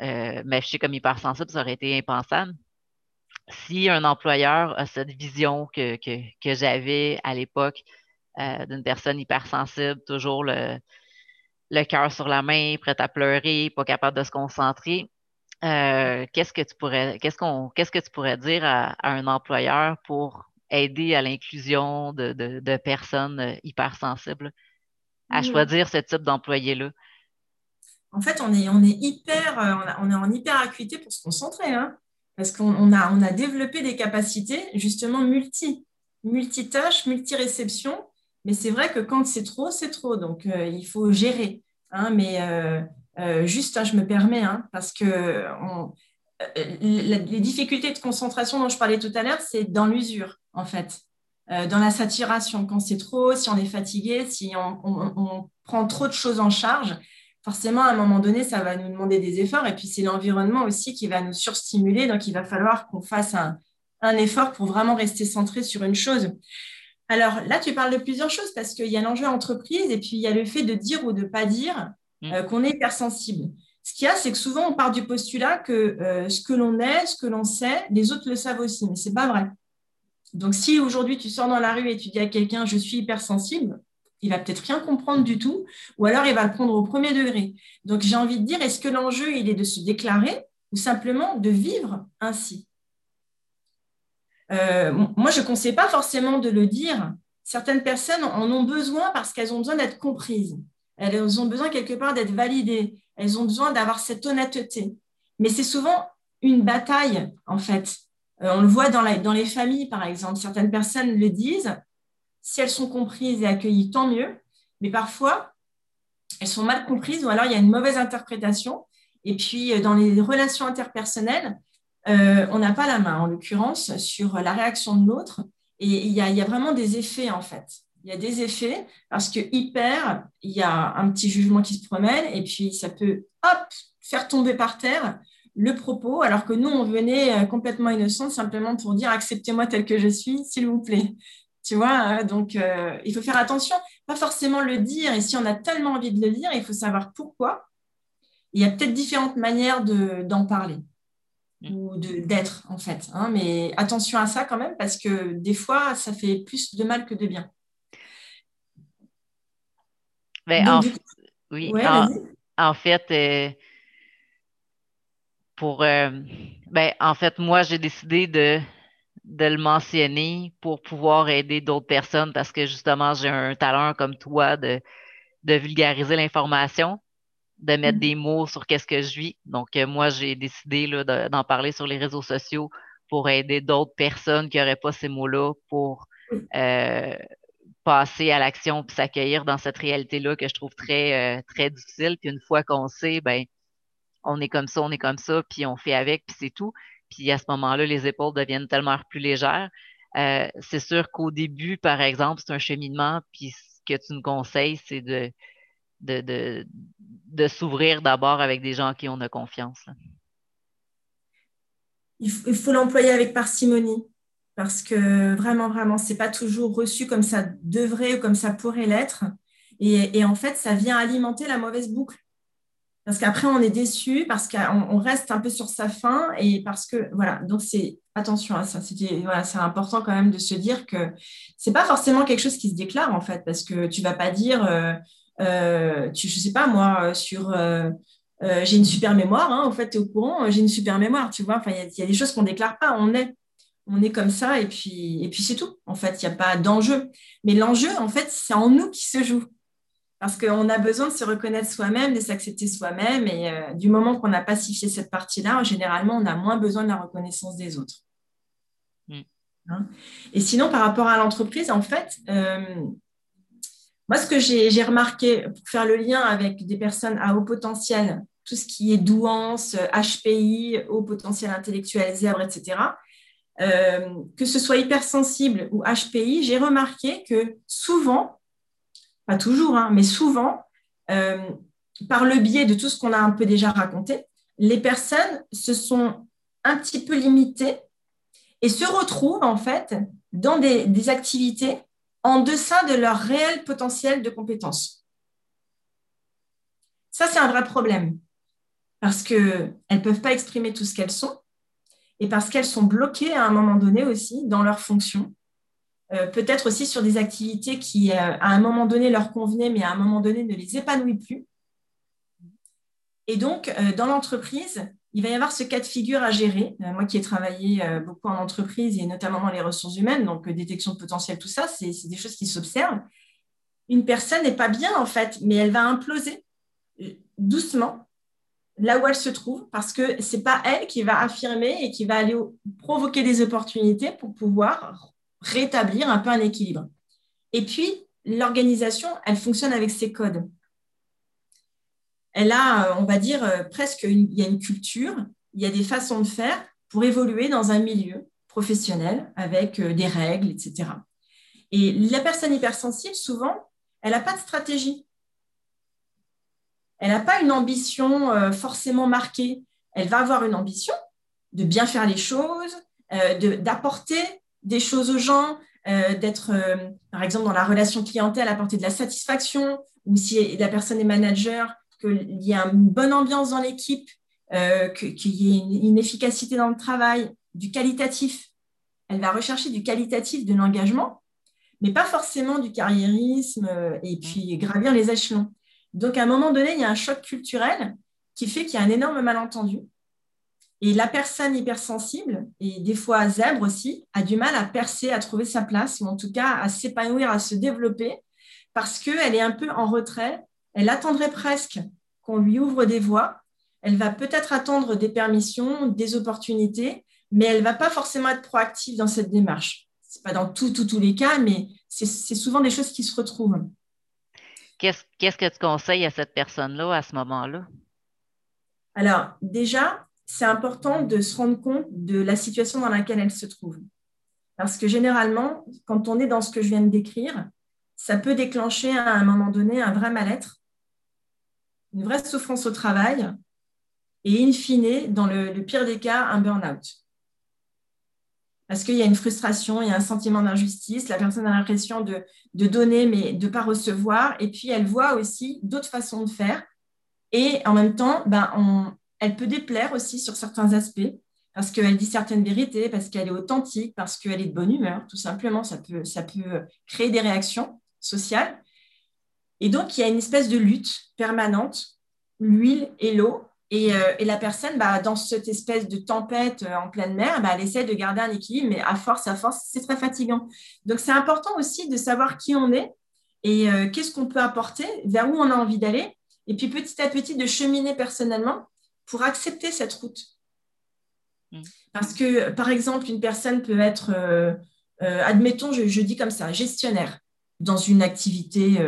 euh, m'afficher comme hypersensible, ça aurait été impensable. Si un employeur a cette vision que, que, que j'avais à l'époque euh, d'une personne hypersensible, toujours le, le cœur sur la main, prête à pleurer, pas capable de se concentrer. Euh, qu'est-ce que tu pourrais qu'est-ce qu'on qu'est-ce que tu pourrais dire à, un employeur pour aider à l'inclusion de, personnes euh, hypersensibles? À mmh. choisir ce type d'employé-là? En fait, on est, on est hyper, euh, on, est en hyper acuité pour se concentrer, hein, parce qu'on a, on a développé des capacités justement multi, multitâches, multi-réception, mais c'est vrai que quand c'est trop, c'est trop. Donc, euh, il faut gérer. Hein, mais euh, euh, juste, hein, je me permets, hein, parce que les difficultés de concentration dont je parlais tout à l'heure, c'est dans l'usure, en fait. dans la saturation, quand c'est trop, si on est fatigué, si on, prend trop de choses en charge, forcément, à un moment donné, ça va nous demander des efforts. Et puis, c'est l'environnement aussi qui va nous surstimuler. Donc, il va falloir qu'on fasse un, un effort pour vraiment rester centré sur une chose. Alors là, tu parles de plusieurs choses parce qu'il y a l'enjeu entreprise et puis il y a le fait de dire ou de ne pas dire mm. euh, qu'on est hypersensible. Ce qu'il y a, c'est que souvent, on part du postulat que euh, ce que l'on est, ce que l'on sait, les autres le savent aussi, mais ce n'est pas vrai. Donc, si aujourd'hui, tu sors dans la rue et tu dis à quelqu'un, je suis hypersensible, il va peut-être rien comprendre du tout, ou alors il va le prendre au premier degré. Donc, j'ai envie de dire, est-ce que l'enjeu, il est de se déclarer ou simplement de vivre ainsi? Euh, moi, je ne conseille pas forcément de le dire. Certaines personnes en ont besoin parce qu'elles ont besoin d'être comprises. Elles ont besoin quelque part d'être validées. Elles ont besoin d'avoir cette honnêteté. Mais c'est souvent une bataille, en fait. Euh, on le voit dans, les familles, par exemple. Certaines personnes le disent. Si elles sont comprises et accueillies, tant mieux. Mais parfois, elles sont mal comprises ou alors il y a une mauvaise interprétation. Et puis, euh, dans les relations interpersonnelles, euh, on n'a pas la main, en l'occurrence, sur la réaction de l'autre. Et il y, a, vraiment des effets, en fait. Il y a des effets parce que hyper, il y a un petit jugement qui se promène et puis ça peut, hop, faire tomber par terre le propos, alors que nous, on venait euh, complètement innocent simplement pour dire acceptez-moi tel que je suis, s'il vous plaît. Tu vois, hein, donc euh, il faut faire attention, pas forcément le dire, et si on a tellement envie de le dire, il faut savoir pourquoi. Il y a peut-être différentes manières d'en parler. Mm. ou d'être en fait. Hein, mais attention à ça quand même parce que des fois, ça fait plus de mal que de bien. Ben, en, oui, en, fait, euh, pour euh, ben, en fait, moi, j'ai décidé de, de le mentionner pour pouvoir aider d'autres personnes parce que justement, j'ai un talent comme toi de, de vulgariser l'information de mettre mm. des mots sur qu'est-ce que je vis. Donc, euh, moi, j'ai décidé d'en parler sur les réseaux sociaux pour aider d'autres personnes qui n'auraient pas ces mots-là pour euh, passer à l'action puis s'accueillir dans cette réalité-là que je trouve très, euh, très difficile. Puis une fois qu'on sait, ben, on est comme ça, on est comme ça, puis on fait avec, puis c'est tout. Puis à ce moment-là, les épaules deviennent tellement plus légères. c'est sûr qu'au début, par exemple, c'est un cheminement, puis ce que tu nous conseilles, c'est de, de, de, s'ouvrir d'abord avec des gens à qui on a confiance. Il faut, l'employer avec parcimonie parce que vraiment, vraiment, c'est pas toujours reçu comme ça devrait ou comme ça pourrait l'être. Et, et, en fait, ça vient alimenter la mauvaise boucle. Parce qu'après, on est déçu, parce qu'on reste un peu sur sa faim et parce que, voilà, donc c'est attention à ça. Voilà, c'est important quand même de se dire que c'est pas forcément quelque chose qui se déclare en fait, parce que tu vas pas dire. Euh, euh, tu, je sais pas moi, euh, sur euh, j'ai une super mémoire, hein, en fait, tu es au courant, j'ai une super mémoire, tu vois. Enfin, il y, a des choses qu'on déclare pas, on est. On est comme ça et puis, et puis c'est tout. En fait, il n'y a pas d'enjeu. Mais l'enjeu, en fait, c'est en nous qui se joue. Parce qu'on a besoin de se reconnaître soi-même, de s'accepter soi-même. Et du moment qu'on a pacifié cette partie-là, généralement, on a moins besoin de la reconnaissance des autres. Mm. Hein? Et sinon, par rapport à l'entreprise, en fait, moi, ce que j'ai remarqué, pour faire le lien avec des personnes à haut potentiel, tout ce qui est douance, HPI, haut potentiel intellectuel, zèbre, etc., euh, que ce soit hypersensible ou HPI, j'ai remarqué que souvent, pas toujours, hein, mais souvent, euh, par le biais de tout ce qu'on a un peu déjà raconté, les personnes se sont un petit peu limitées et se retrouvent en fait dans des, activités en deçà de leur réel potentiel de compétences. Ça, c'est un vrai problème parce qu'elles ne peuvent pas exprimer tout ce qu'elles sont et parce qu'elles sont bloquées à un moment donné aussi dans leurs fonctions. Euh, peut-être aussi sur des activités qui, euh, à un moment donné, leur convenaient, mais à un moment donné, ne les épanouissent plus. Et donc, euh, dans l'entreprise, il va y avoir ce cas de figure à gérer. moi qui ai travaillé beaucoup en entreprise et notamment dans les ressources humaines, donc détection de potentiel, tout ça, c'est des choses qui s'observent. Une personne n'est pas bien en fait, mais elle va imploser doucement là où elle se trouve, parce que ce n'est pas elle qui va affirmer et qui va aller provoquer des opportunités pour pouvoir rétablir un peu un équilibre. Et puis, l'organisation, elle fonctionne avec ses codes. Elle a, euh, on va dire, euh, presque, il y a une culture, il y a des façons de faire pour évoluer dans un milieu professionnel avec euh, des règles, etc. Et la personne hypersensible, souvent, elle n'a pas de stratégie elle n'a pas une ambition forcément marquée. Elle va avoir une ambition de bien faire les choses, euh, d'apporter des choses aux gens, d'être, par exemple, dans la relation clientèle, apporter de la satisfaction, ou si la personne est manager, qu'il y ait une bonne ambiance dans l'équipe, qu'il y ait une, efficacité dans le travail, du qualitatif. Elle va rechercher du qualitatif de l'engagement, mais pas forcément du carriérisme et puis gravir les échelons. Donc, à un moment donné, il y a un choc culturel qui fait qu'il y a un énorme malentendu. Et la personne hypersensible, et des fois zèbre aussi, a du mal à percer, à trouver sa place, ou en tout cas à s'épanouir, à se développer, parce qu'elle est un peu en retrait. Elle attendrait presque qu'on lui ouvre des voies. Elle va peut-être attendre des permissions, des opportunités, mais elle ne va pas forcément être proactive dans cette démarche. Ce n'est pas dans tous les cas, mais c'est souvent des choses qui se retrouvent. Qu'est-ce que tu conseilles à cette personne-là à ce moment-là? Alors, déjà, c'est important de se rendre compte de la situation dans laquelle elle se trouve. Parce que généralement, quand on est dans ce que je viens de décrire, ça peut déclencher à un moment donné un vrai mal-être, une vraie souffrance au travail et, in fine, dans le, pire des cas, un burn-out parce qu'il y a une frustration, il y a un sentiment d'injustice, la personne a l'impression de, donner mais de ne pas recevoir, et puis elle voit aussi d'autres façons de faire, et en même temps, ben, elle peut déplaire aussi sur certains aspects, parce qu'elle dit certaines vérités, parce qu'elle est authentique, parce qu'elle est de bonne humeur, tout simplement, ça peut créer des réactions sociales. Et donc, il y a une espèce de lutte permanente, l'huile et l'eau, euh, et, la personne, bah, dans cette espèce de tempête euh, en pleine mer, bah, elle essaie de garder un équilibre, mais à force, à force, c'est très fatigant. Donc, c'est important aussi de savoir qui on est et euh, qu'est-ce qu'on peut apporter, vers où on a envie d'aller, et puis petit à petit de cheminer personnellement pour accepter cette route. Mm. Parce que, par exemple, une personne peut être, admettons, je, je, dis comme ça, gestionnaire dans une activité,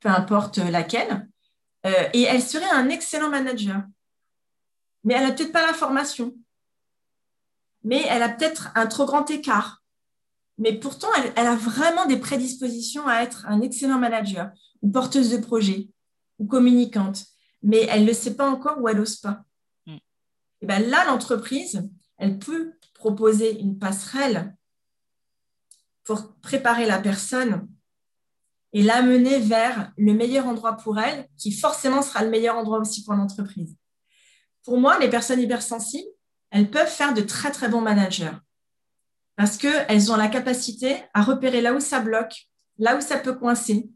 peu importe laquelle. Euh, et elle serait un excellent manager. Mais elle n'a peut-être pas la formation. Mais elle a peut-être un trop grand écart. Mais pourtant, elle, a vraiment des prédispositions à être un excellent manager, ou porteuse de projet, ou communicante. Mais elle ne le sait pas encore ou elle n'ose pas. Mm. Et ben là, l'entreprise, elle peut proposer une passerelle pour préparer la personne et l'amener vers le meilleur endroit pour elle, qui forcément sera le meilleur endroit aussi pour l'entreprise. Pour moi, les personnes hypersensibles, elles peuvent faire de très, très bons managers parce qu'elles ont la capacité à repérer là où ça bloque, là où ça peut coincer,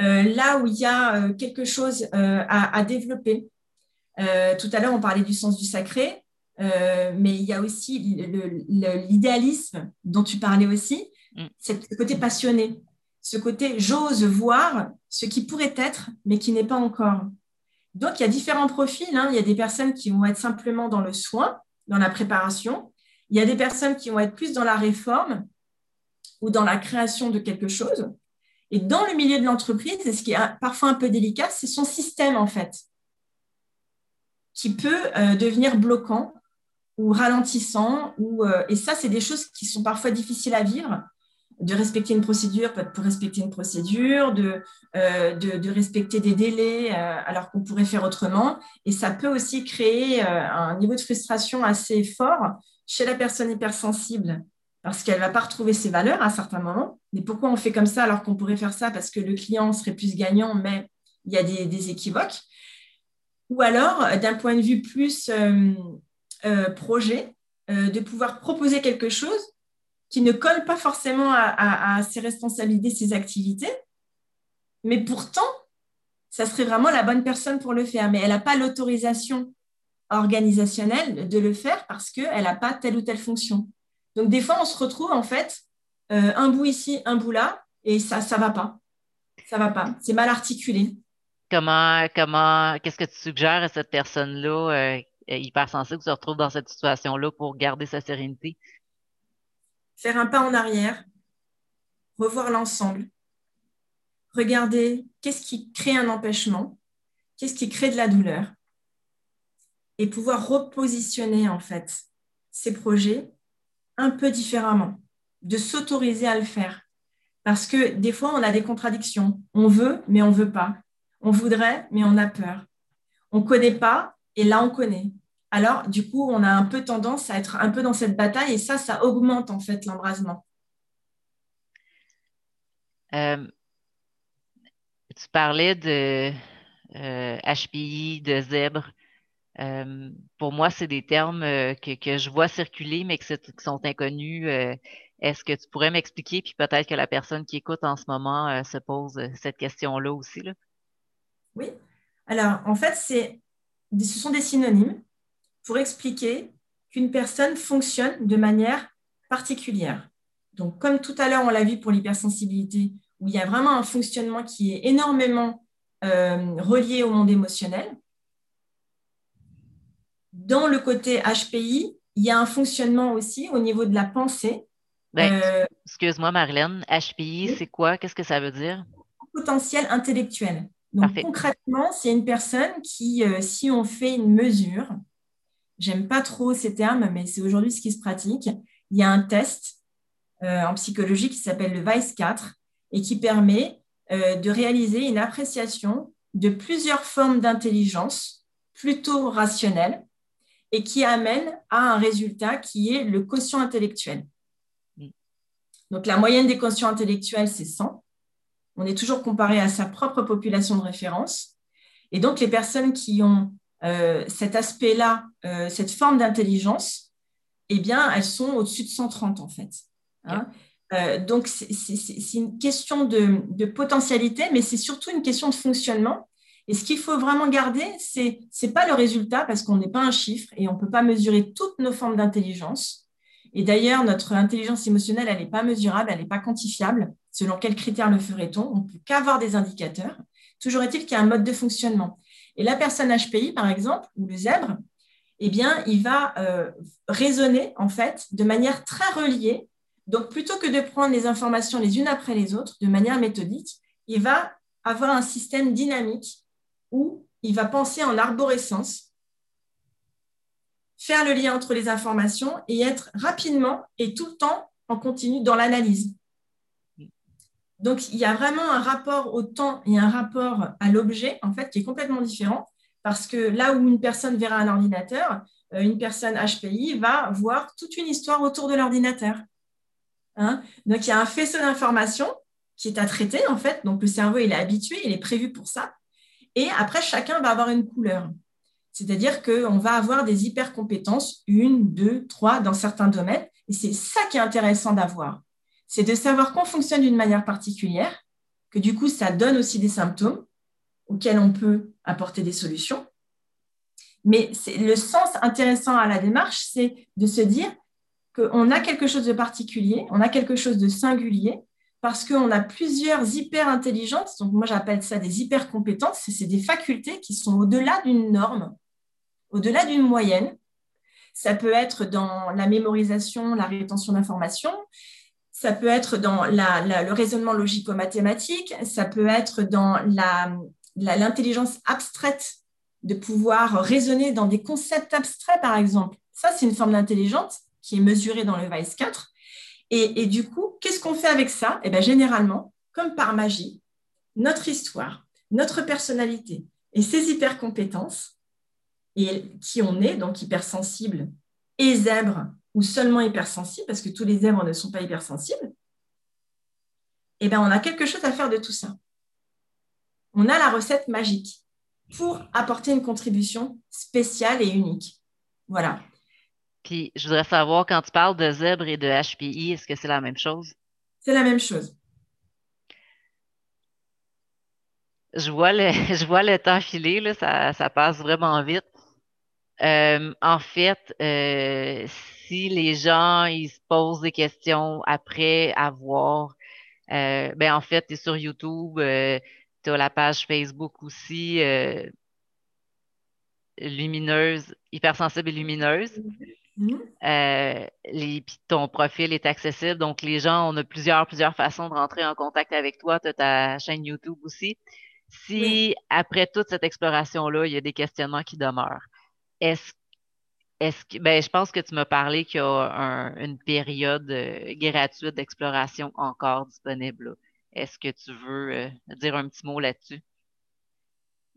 euh, là où il y a euh, quelque chose euh, à, développer. tout à l'heure, on parlait du sens du sacré, mais il y a aussi l'idéalisme dont tu parlais aussi, mm. ce côté passionné ce côté j'ose voir ce qui pourrait être, mais qui n'est pas encore. Donc, il y a différents profils. Hein. Il y a des personnes qui vont être simplement dans le soin, dans la préparation. Il y a des personnes qui vont être plus dans la réforme ou dans la création de quelque chose. Et dans le milieu de l'entreprise, ce qui est parfois un peu délicat, c'est son système en fait, qui peut euh, devenir bloquant ou ralentissant. Euh, et ça, c'est des choses qui sont parfois difficiles à vivre de respecter une procédure pour respecter une procédure, de, euh, respecter des délais alors qu'on pourrait faire autrement. Et ça peut aussi créer un niveau de frustration assez fort chez la personne hypersensible parce qu'elle ne va pas retrouver ses valeurs à un certain moment. Mais pourquoi on fait comme ça alors qu'on pourrait faire ça? Parce que le client serait plus gagnant, mais il y a des, équivoques Ou alors, d'un point de vue plus euh, euh, projet, euh, de pouvoir proposer quelque chose qui ne colle pas forcément à, ses responsabilités, ses activités, mais pourtant, ça serait vraiment la bonne personne pour le faire. Mais elle n'a pas l'autorisation organisationnelle de le faire parce qu'elle n'a pas telle ou telle fonction. Donc, des fois, on se retrouve en fait euh, un bout ici, un bout là, et ça ne va pas. Ça va pas. C'est mal articulé. Comment, comment, qu'est-ce que tu suggères à cette personne-là euh, hypersensible qui se retrouve dans cette situation-là pour garder sa sérénité? Faire un pas en arrière, revoir l'ensemble, regarder qu'est-ce qui crée un empêchement, qu'est-ce qui crée de la douleur, et pouvoir repositionner en fait ces projets un peu différemment, de s'autoriser à le faire. Parce que des fois, on a des contradictions. On veut, mais on ne veut pas. On voudrait, mais on a peur. On ne connaît pas, et là, on connaît. Alors, du coup, on a un peu tendance à être un peu dans cette bataille, et ça, ça augmente en fait l'embrasement. Euh, tu parlais de HPI, euh, de zèbre. Euh, pour moi, c'est des termes euh, que, je vois circuler, mais qui sont inconnus. Est-ce que tu pourrais m'expliquer, puis peut-être que la personne qui écoute en ce moment se pose cette question-là aussi? Là? Oui. Alors, en fait, ce sont des synonymes pour expliquer qu'une personne fonctionne de manière particulière. Donc, comme tout à l'heure, on l'a vu pour l'hypersensibilité, où il y a vraiment un fonctionnement qui est énormément relié au monde émotionnel, dans le côté HPI, il y a un fonctionnement aussi au niveau de la pensée. Ben, euh, excuse-moi, Marlène, HPI, c'est quoi? Qu'est-ce que ça veut dire? Potentiel intellectuel. Donc, concrètement, c'est une personne qui, euh, si on fait une mesure, j'aime pas trop ces termes, mais c'est aujourd'hui ce qui se pratique, il y a un test euh, en psychologie qui s'appelle le VICE 4 et qui permet de réaliser une appréciation de plusieurs formes d'intelligence plutôt rationnelles et qui amène à un résultat qui est le quotient intellectuel. Donc la moyenne des quotients intellectuels, c'est 100. On est toujours comparé à sa propre population de référence. Et donc les personnes qui ont euh, cet aspect-là, euh, cette forme d'intelligence, eh bien, elles sont au-dessus de 130 en fait. Hein. Euh, donc c'est une question de, de potentialité, mais c'est surtout une question de fonctionnement et ce qu'il faut vraiment garder, c'est n'est pas le résultat parce qu'on n'est pas un chiffre et on ne peut pas mesurer toutes nos formes d'intelligence. Et d'ailleurs, notre intelligence émotionnelle, elle n'est pas mesurable, elle n'est pas quantifiable. Selon quels critères le ferait-on? On ne peut qu'avoir des indicateurs. Toujours est-il qu'il y a un mode de fonctionnement. Et la personne HPI, par exemple, ou le zèbre, eh bien, il va euh, raisonner, en fait, de manière très reliée. Donc, plutôt que de prendre les informations les unes après les autres, de manière méthodique, il va avoir un système dynamique où il va penser en arborescence, faire le lien entre les informations et être rapidement et tout le temps en continu dans l'analyse. Donc, il y a vraiment un rapport au temps et un rapport à l'objet, en fait, qui est complètement différent, parce que là où une personne verra un ordinateur, euh, une personne HPI va voir toute une histoire autour de l'ordinateur. Hein. donc, il y a un faisceau d'informations qui est à traiter, en fait. Donc, le cerveau, il est habitué, il est prévu pour ça. Et après, chacun va avoir une couleur. C'est-à-dire qu'on va avoir des hyper compétences, une, deux, trois, dans certains domaines. Et c'est ça qui est intéressant d'avoir. C'est de savoir qu'on fonctionne d'une manière particulière, que du coup, ça donne aussi des symptômes auxquels on peut apporter des solutions. Mais le sens intéressant à la démarche, c'est de se dire qu'on a quelque chose de particulier, on a quelque chose de singulier, parce qu'on a plusieurs hyper-intelligences. Donc, moi, j'appelle ça des hyper-compétences. C'est des facultés qui sont au-delà d'une norme, au-delà d'une moyenne. ça peut être dans la mémorisation, la rétention d'informations, ça peut être dans le raisonnement logico-mathématique, ça peut être dans l'intelligence abstraite, de pouvoir raisonner dans des concepts abstraits, par exemple. Ça, c'est une forme d'intelligence qui est mesurée dans le VICE 4. Et, du coup, qu'est-ce qu'on fait avec ça? Eh bien, généralement, comme par magie, notre histoire, notre personnalité et ses hypercompétences, et qui on est, donc hypersensible et zèbre, ou seulement hypersensible, parce que tous les zèbres ne sont pas hypersensibles, eh bien, on a quelque chose à faire de tout ça. On a la recette magique pour apporter une contribution spéciale et unique. Voilà. Puis, je voudrais savoir, quand tu parles de zèbre et de HPI, est-ce que c'est la même chose? C'est la même chose. Je vois le, <laughs> je vois le temps filer, là, ça, passe vraiment vite. Euh, en fait, euh, si les gens ils se posent des questions après avoir, euh, ben en fait, tu es sur YouTube, tu as la page Facebook aussi, lumineuse, hypersensible et lumineuse. Mm-hmm. Euh, les, ton profil est accessible, donc les gens, on a plusieurs, plusieurs façons de rentrer en contact avec toi. Tu as ta chaîne YouTube aussi. Si après toute cette exploration-là, il y a des questionnements qui demeurent, est-ce est-ce que ben, je pense que tu m'as parlé qu'il y a une période euh, gratuite d'exploration encore disponible. Est-ce que tu veux euh, dire un petit mot là-dessus?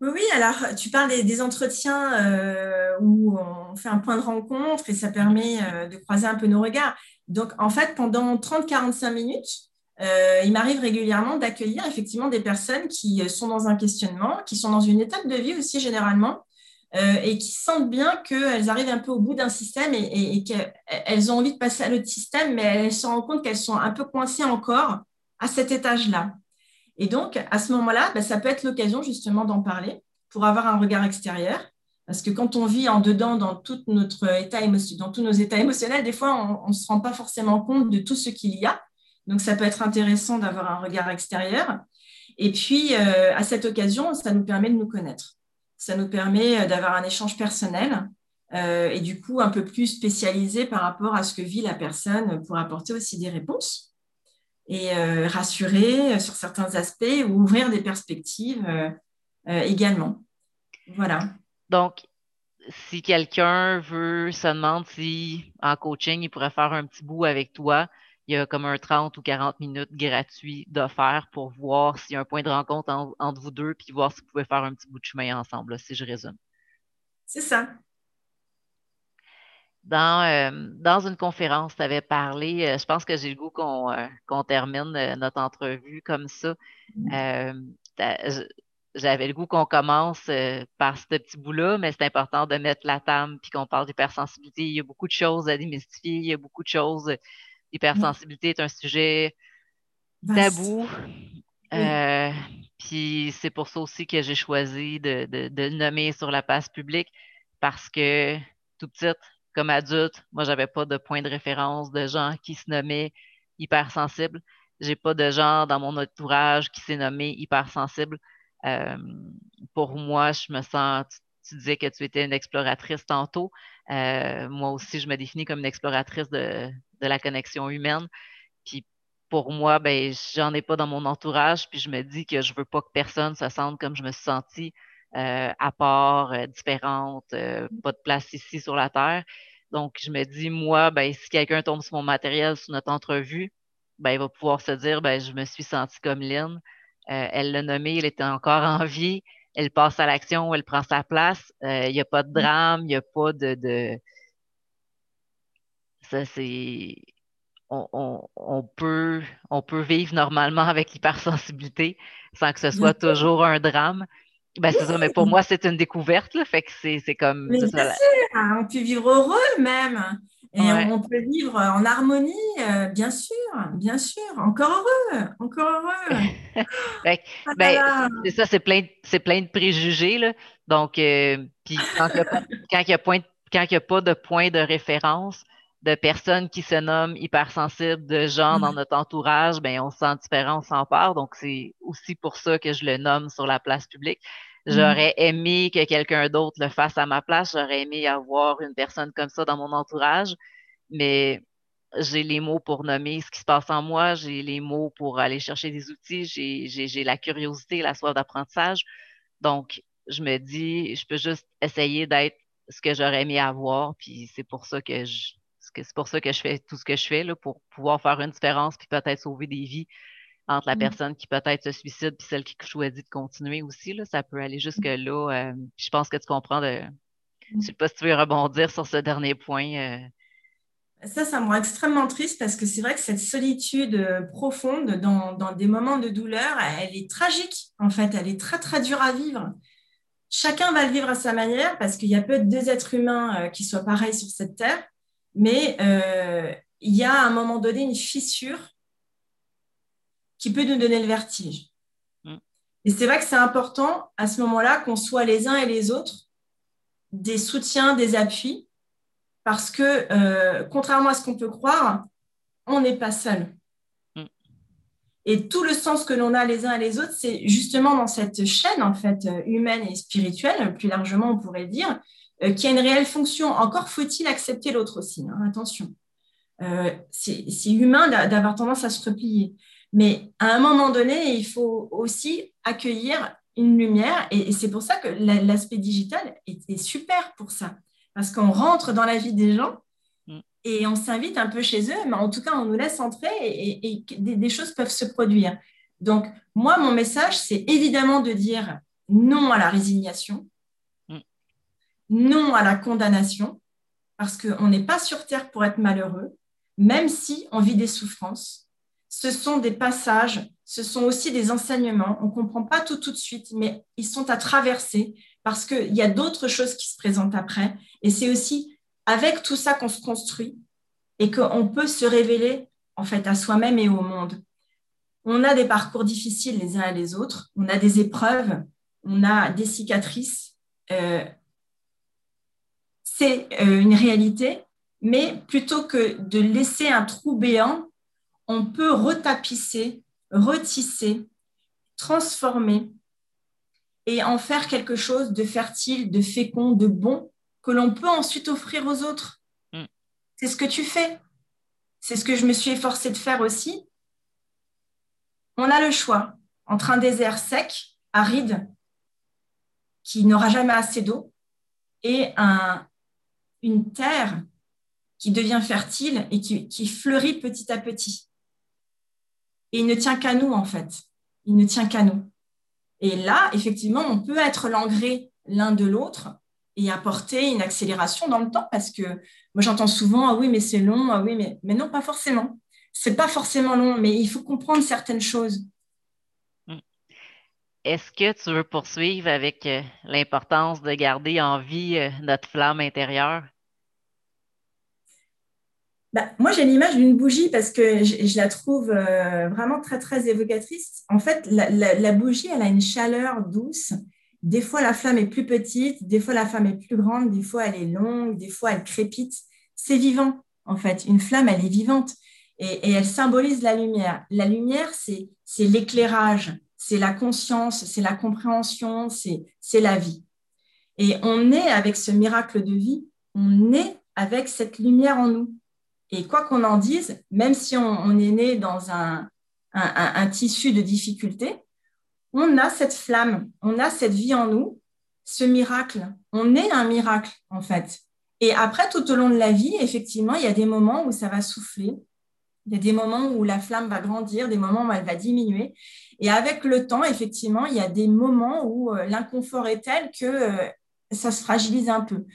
Oui, alors tu parles des, entretiens euh, où on fait un point de rencontre et ça permet de croiser un peu nos regards. Donc, en fait, pendant 30-45 minutes, il m'arrive régulièrement d'accueillir effectivement des personnes qui sont dans un questionnement, qui sont dans une étape de vie aussi généralement, et qui sentent bien qu'elles arrivent un peu au bout d'un système et, qu'elles ont envie de passer à l'autre système, mais elles se rendent compte qu'elles sont un peu coincées encore à cet étage-là. Et donc, à ce moment-là, bah, ça peut être l'occasion justement d'en parler pour avoir un regard extérieur. Parce que quand on vit en dedans dans, tout notre état dans tous nos états émotionnels, des fois, on ne se rend pas forcément compte de tout ce qu'il y a. Donc, ça peut être intéressant d'avoir un regard extérieur. Et puis, euh, à cette occasion, ça nous permet de nous connaître. Ça nous permet euh, d'avoir un échange personnel euh, et du coup un peu plus spécialisé par rapport à ce que vit la personne pour apporter aussi des réponses et euh, rassurer sur certains aspects ou ouvrir des perspectives également. Voilà. Donc, si quelqu'un veut, se demande si en coaching, il pourrait faire un petit bout avec toi, il y a comme un 30 ou 40 minutes gratuit d'offert pour voir s'il y a un point de rencontre entre vous deux, puis voir si vous pouvez faire un petit bout de chemin ensemble, si je résume. C'est ça. Dans, euh, dans une conférence, tu avais parlé, euh, je pense que j'ai le goût qu'on euh, termine notre entrevue comme ça. Mm. J'avais le goût qu'on commence par ce petit bout-là, mais c'est important de mettre la table puis qu'on parle d'hypersensibilité. Il y a beaucoup de choses à démystifier, il y a beaucoup de choses. L'hypersensibilité est un sujet tabou. puis c'est pour ça aussi que j'ai choisi de, de, de, le nommer sur la place publique parce que tout petit, comme adulte, moi, j'avais pas de point de référence de gens qui se nommaient hypersensibles. J'ai pas de gens dans mon entourage qui s'est nommé hypersensible. Euh, pour moi, je me sens, tu, disais que tu étais une exploratrice tantôt. Euh, moi aussi, je me définis comme une exploratrice de, de la connexion humaine. Puis pour moi, ben, j'en ai pas dans mon entourage, puis je me dis que je veux pas que personne se sente comme je me suis sentie euh, à part, euh, différentes, euh, pas de place ici sur la Terre. Donc, je me dis, moi, ben, si quelqu'un tombe sur mon matériel sur notre entrevue, ben, il va pouvoir se dire, ben, je me suis sentie comme Lynn. elle l'a nommé, elle était encore en vie. Elle passe à l'action, elle prend sa place. Il n'y a pas de drame, il n'y a pas de, de... Ça, c'est on, on, on, peut, on peut vivre normalement avec l'hypersensibilité sans que ce soit toujours un drame. Ben, c'est ça, mais pour moi, c'est une découverte, là, fait que c'est comme. bien sûr, hein, on peut vivre heureux même. Et on peut vivre en harmonie, euh, bien sûr, bien sûr. Encore heureux, encore heureux. <laughs> ben, ah ben c'est ça, c'est plein, plein de préjugés. Là. Donc, euh, puis quand il n'y a, a, pas de point de référence, de personnes qui se nomment hypersensibles, de gens dans notre entourage, ben on se sent différent, on s'en part. Donc, c'est aussi pour ça que je le nomme sur la place publique. J'aurais aimé que quelqu'un d'autre le fasse à ma place. J'aurais aimé avoir une personne comme ça dans mon entourage. Mais j'ai les mots pour nommer ce qui se passe en moi. J'ai les mots pour aller chercher des outils. J'ai la curiosité, la soif d'apprentissage. Donc, je me dis, je peux juste essayer d'être ce que j'aurais aimé avoir. Puis c'est pour ça que je, c'est pour ça que je fais tout ce que je fais, là, pour pouvoir faire une différence puis peut-être sauver des vies entre la mm. personne qui peut-être se suicide et celle qui choisit de continuer aussi. Là, ça peut aller jusque-là. Euh, je pense que tu comprends de. Je ne sais pas si tu veux rebondir sur ce dernier point. Euh. Ça, ça me rend extrêmement triste parce que c'est vrai que cette solitude euh, profonde dans, dans, des moments de douleur, elle est tragique, en fait. Elle est très, très dure à vivre. Chacun va le vivre à sa manière parce qu'il y a peu de deux êtres humains qui soient pareils sur cette terre. Mais il y a à un moment donné une fissure qui peut nous donner le vertige. Mm. Et c'est vrai que c'est important à ce moment-là qu'on soit les uns et les autres des soutiens, des appuis, parce que euh, contrairement à ce qu'on peut croire, on n'est pas seul. Mm. Et tout le sens que l'on a les uns et les autres, c'est justement dans cette chaîne en fait humaine et spirituelle, plus largement on pourrait dire, euh, qui a une réelle fonction. Encore faut-il accepter l'autre aussi. Hein, attention, euh, c'est humain d'avoir tendance à se replier. Mais à un moment donné, il faut aussi accueillir une lumière. Et, c'est pour ça que l'aspect digital est, super pour ça. Parce qu'on rentre dans la vie des gens mm. et on s'invite un peu chez eux, mais en tout cas, on nous laisse entrer et, des, choses peuvent se produire. Donc, moi, mon message, c'est évidemment de dire non à la résignation. Non à la condamnation, parce qu'on n'est pas sur Terre pour être malheureux, même si on vit des souffrances ce sont des passages, ce sont aussi des enseignements. On ne comprend pas tout tout de suite, mais ils sont à traverser parce qu'il y a d'autres choses qui se présentent après. Et c'est aussi avec tout ça qu'on se construit et qu'on peut se révéler en fait à soi-même et au monde. On a des parcours difficiles les uns et les autres, on a des épreuves, on a des cicatrices. Euh, c'est euh, une réalité, mais plutôt que de laisser un trou béant, on peut retapisser, retisser, transformer et en faire quelque chose de fertile, de fécond, de bon que l'on peut ensuite offrir aux autres. Mm. C'est ce que tu fais. C'est ce que je me suis efforcée de faire aussi. On a le choix entre un désert sec, aride, qui n'aura jamais assez d'eau, et une terre qui devient fertile et qui fleurit petit à petit. Et il ne tient qu'à nous, en fait. Il ne tient qu'à nous. Et là, effectivement, on peut être l'engrais l'un de l'autre et apporter une accélération dans le temps parce que moi, j'entends souvent, ah oui, mais c'est long, ah oui, mais, mais non, pas forcément. C'est pas forcément long, mais il faut comprendre certaines choses. Hmm. Est-ce que tu veux poursuivre avec euh, l'importance de garder en vie euh, notre flamme intérieure? Bah, moi, j'ai l'image d'une bougie parce que je, la trouve euh, vraiment très, très évocatrice. En fait, la, bougie, elle a une chaleur douce. Des fois, la flamme est plus petite, des fois, la flamme est plus grande, des fois, elle est longue, des fois, elle crépite. C'est vivant, en fait. Une flamme, elle est vivante et, et elle symbolise la lumière. La lumière, c'est l'éclairage, c'est la conscience, c'est la compréhension, c'est la vie. Et on est avec ce miracle de vie, on est avec cette lumière en nous. Et quoi qu'on en dise, même si on, est né dans un, tissu de difficultés, on a cette flamme, on a cette vie en nous, ce miracle. On est un miracle, en fait. Et après, tout au long de la vie, effectivement, il y a des moments où ça va souffler. Il y a des moments où la flamme va grandir, des moments où elle va diminuer. Et avec le temps, effectivement, il y a des moments où euh, l'inconfort est tel que euh, ça se fragilise un peu.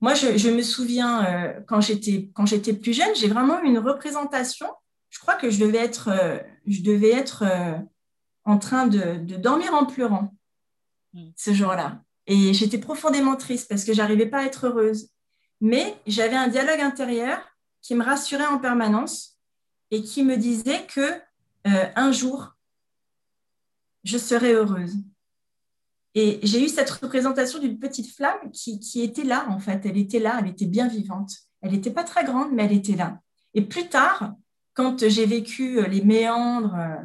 Moi, je, me souviens, euh, quand j'étais plus jeune, j'ai vraiment eu une représentation. Je crois que je devais être, euh, je devais être euh, en train de, dormir en pleurant hmm. ce jour-là. Et j'étais profondément triste parce que j'arrivais pas à être heureuse. Mais j'avais un dialogue intérieur qui me rassurait en permanence et qui me disait que un jour, je serai heureuse. Et j'ai eu cette représentation d'une petite flamme qui, était là, en fait. Elle était là, elle était bien vivante. Elle n'était pas très grande, mais elle était là. Et plus tard, quand j'ai vécu euh, les méandres euh,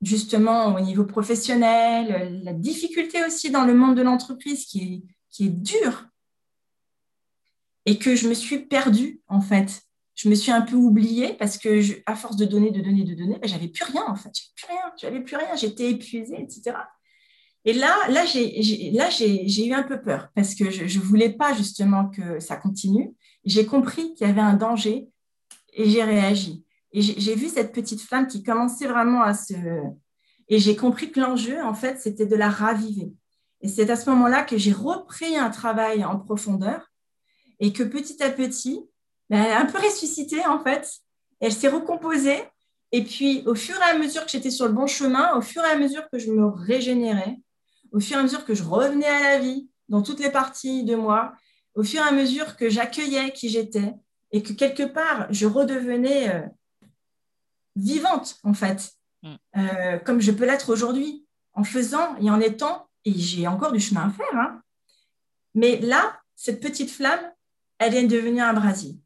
justement au niveau professionnel, la difficulté aussi dans le monde de l'entreprise qui est, qui est dur et que je me suis perdue en fait. Je me suis un peu oubliée parce que à force de donner, de donner, de donner, ben, j'avais plus rien en fait. J'avais plus rien, j'avais plus rien, j'étais épuisée, etc. Et là, là, j'ai eu un peu peur parce que je ne voulais pas justement que ça continue. J'ai compris qu'il y avait un danger et j'ai réagi. Et j'ai vu cette petite flamme qui commençait vraiment à se... Et j'ai compris que l'enjeu, en fait, c'était de la raviver. Et c'est à ce moment-là que j'ai repris un travail en profondeur et que petit à petit, ben, elle a un peu ressuscité, en fait. Elle s'est recomposée. Et puis, au fur et à mesure que j'étais sur le bon chemin, au fur et à mesure que je me régénérais, au fur et à mesure que je revenais à la vie dans toutes les parties de moi, au fur et à mesure que j'accueillais qui j'étais et que quelque part, je redevenais euh, vivante, en fait, mm. euh, comme je peux l'être aujourd'hui, en faisant et en étant, et j'ai encore du chemin à faire, hein. mais là, cette petite flamme, elle vient de devenir un brasier.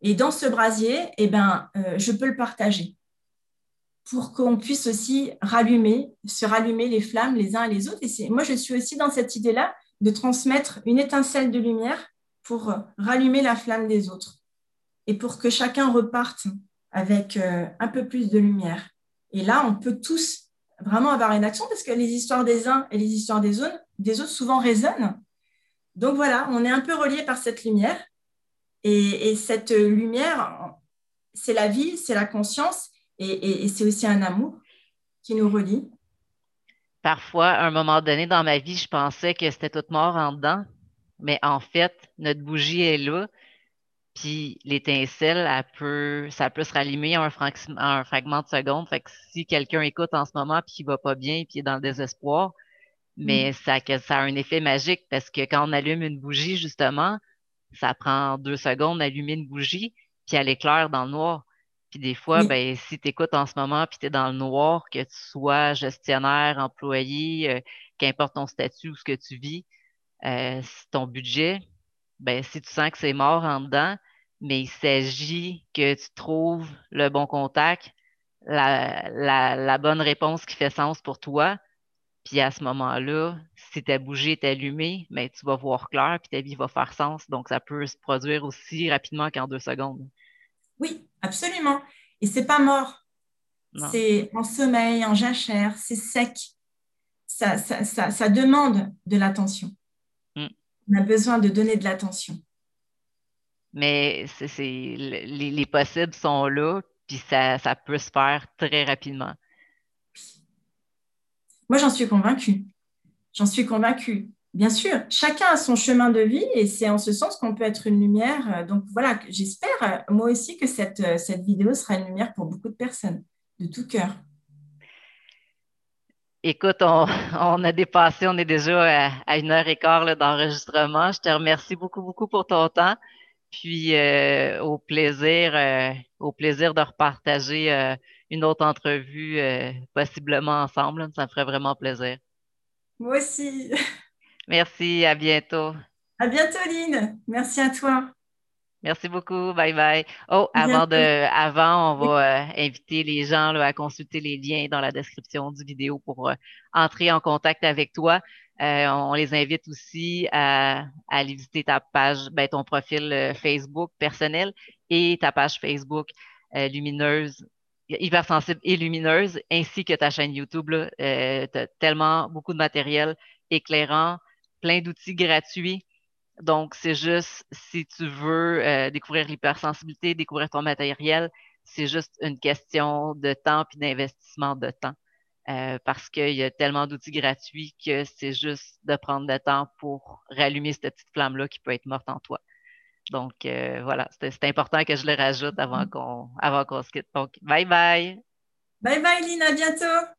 Et dans ce brasier, eh ben, euh, je peux le partager pour qu'on puisse aussi rallumer, se rallumer les flammes les uns et les autres. Et moi, je suis aussi dans cette idée-là de transmettre une étincelle de lumière pour rallumer la flamme des autres et pour que chacun reparte avec euh, un peu plus de lumière. Et là, on peut tous vraiment avoir une action parce que les histoires des uns et les histoires des autres, des autres souvent résonnent. Donc voilà, on est un peu relié par cette lumière. Et, cette lumière, c'est la vie, c'est la conscience et, et c'est aussi un amour qui nous relie. Parfois, à un moment donné dans ma vie, je pensais que c'était toute mort en dedans, mais en fait, notre bougie est là, puis l'étincelle, peut, ça peut se rallumer en un, un, fragment de seconde. Fait que si quelqu'un écoute en ce moment puis qu'il va pas bien puis est dans le désespoir, mais mm. ça, ça a un effet magique parce que quand on allume une bougie, justement, ça prend deux secondes d'allumer une bougie puis elle éclaire dans le noir. Puis des fois, ben, si tu écoutes en ce moment puis tu es dans le noir, que tu sois gestionnaire, employé, euh, qu'importe ton statut ou ce que tu vis, euh, ton budget, ben, si tu sens que c'est mort en dedans, mais il s'agit que tu trouves le bon contact, la, bonne réponse qui fait sens pour toi. Puis à ce moment-là, si ta bougie est allumée, ben, tu vas voir clair, puis ta vie va faire sens. Donc, ça peut se produire aussi rapidement qu'en deux secondes. Oui, absolument. Et c'est pas mort. C'est en sommeil, en jachère, c'est sec. Ça, ça demande de l'attention. On a besoin de donner de l'attention. Mais c'est, les, les, possibles sont là, puis ça, ça peut se faire très rapidement. Moi, j'en suis convaincue. J'en suis convaincue. Bien sûr, chacun a son chemin de vie et c'est en ce sens qu'on peut être une lumière. Donc voilà, j'espère moi aussi que cette, cette vidéo sera une lumière pour beaucoup de personnes, de tout cœur. Écoute, on, <laughs> a dépassé, on est déjà à, une heure et quart d'enregistrement. Je te remercie beaucoup, beaucoup pour ton temps. Puis euh, au plaisir, euh, au plaisir de repartager euh, une autre entrevue, possiblement ensemble. Ça me ferait vraiment plaisir. Moi aussi. <laughs> Merci, à bientôt. À bientôt, Lynn. Merci à toi. Merci beaucoup. Bye bye. Oh, avant, de, avant on va euh, inviter les gens à consulter les liens dans la description du vidéo pour euh, entrer en contact avec toi. Euh, on les invite aussi à, aller visiter ta page, ben, ton profil Facebook personnel et ta page Facebook lumineuse, hypersensible et lumineuse, ainsi que ta chaîne YouTube. tu as tellement beaucoup de matériel éclairant, plein d'outils gratuits donc, c'est juste si tu veux euh, découvrir l'hypersensibilité, découvrir ton matériel, c'est juste une question de temps puis d'investissement de temps. Euh, parce qu'il y a tellement d'outils gratuits que c'est juste de prendre le temps pour rallumer cette petite flamme-là qui peut être morte en toi. Donc, euh, voilà, c'est important que je le rajoute avant mm. qu'on avant qu'on se quitte. Donc, bye bye! Bye bye, Lina, à bientôt!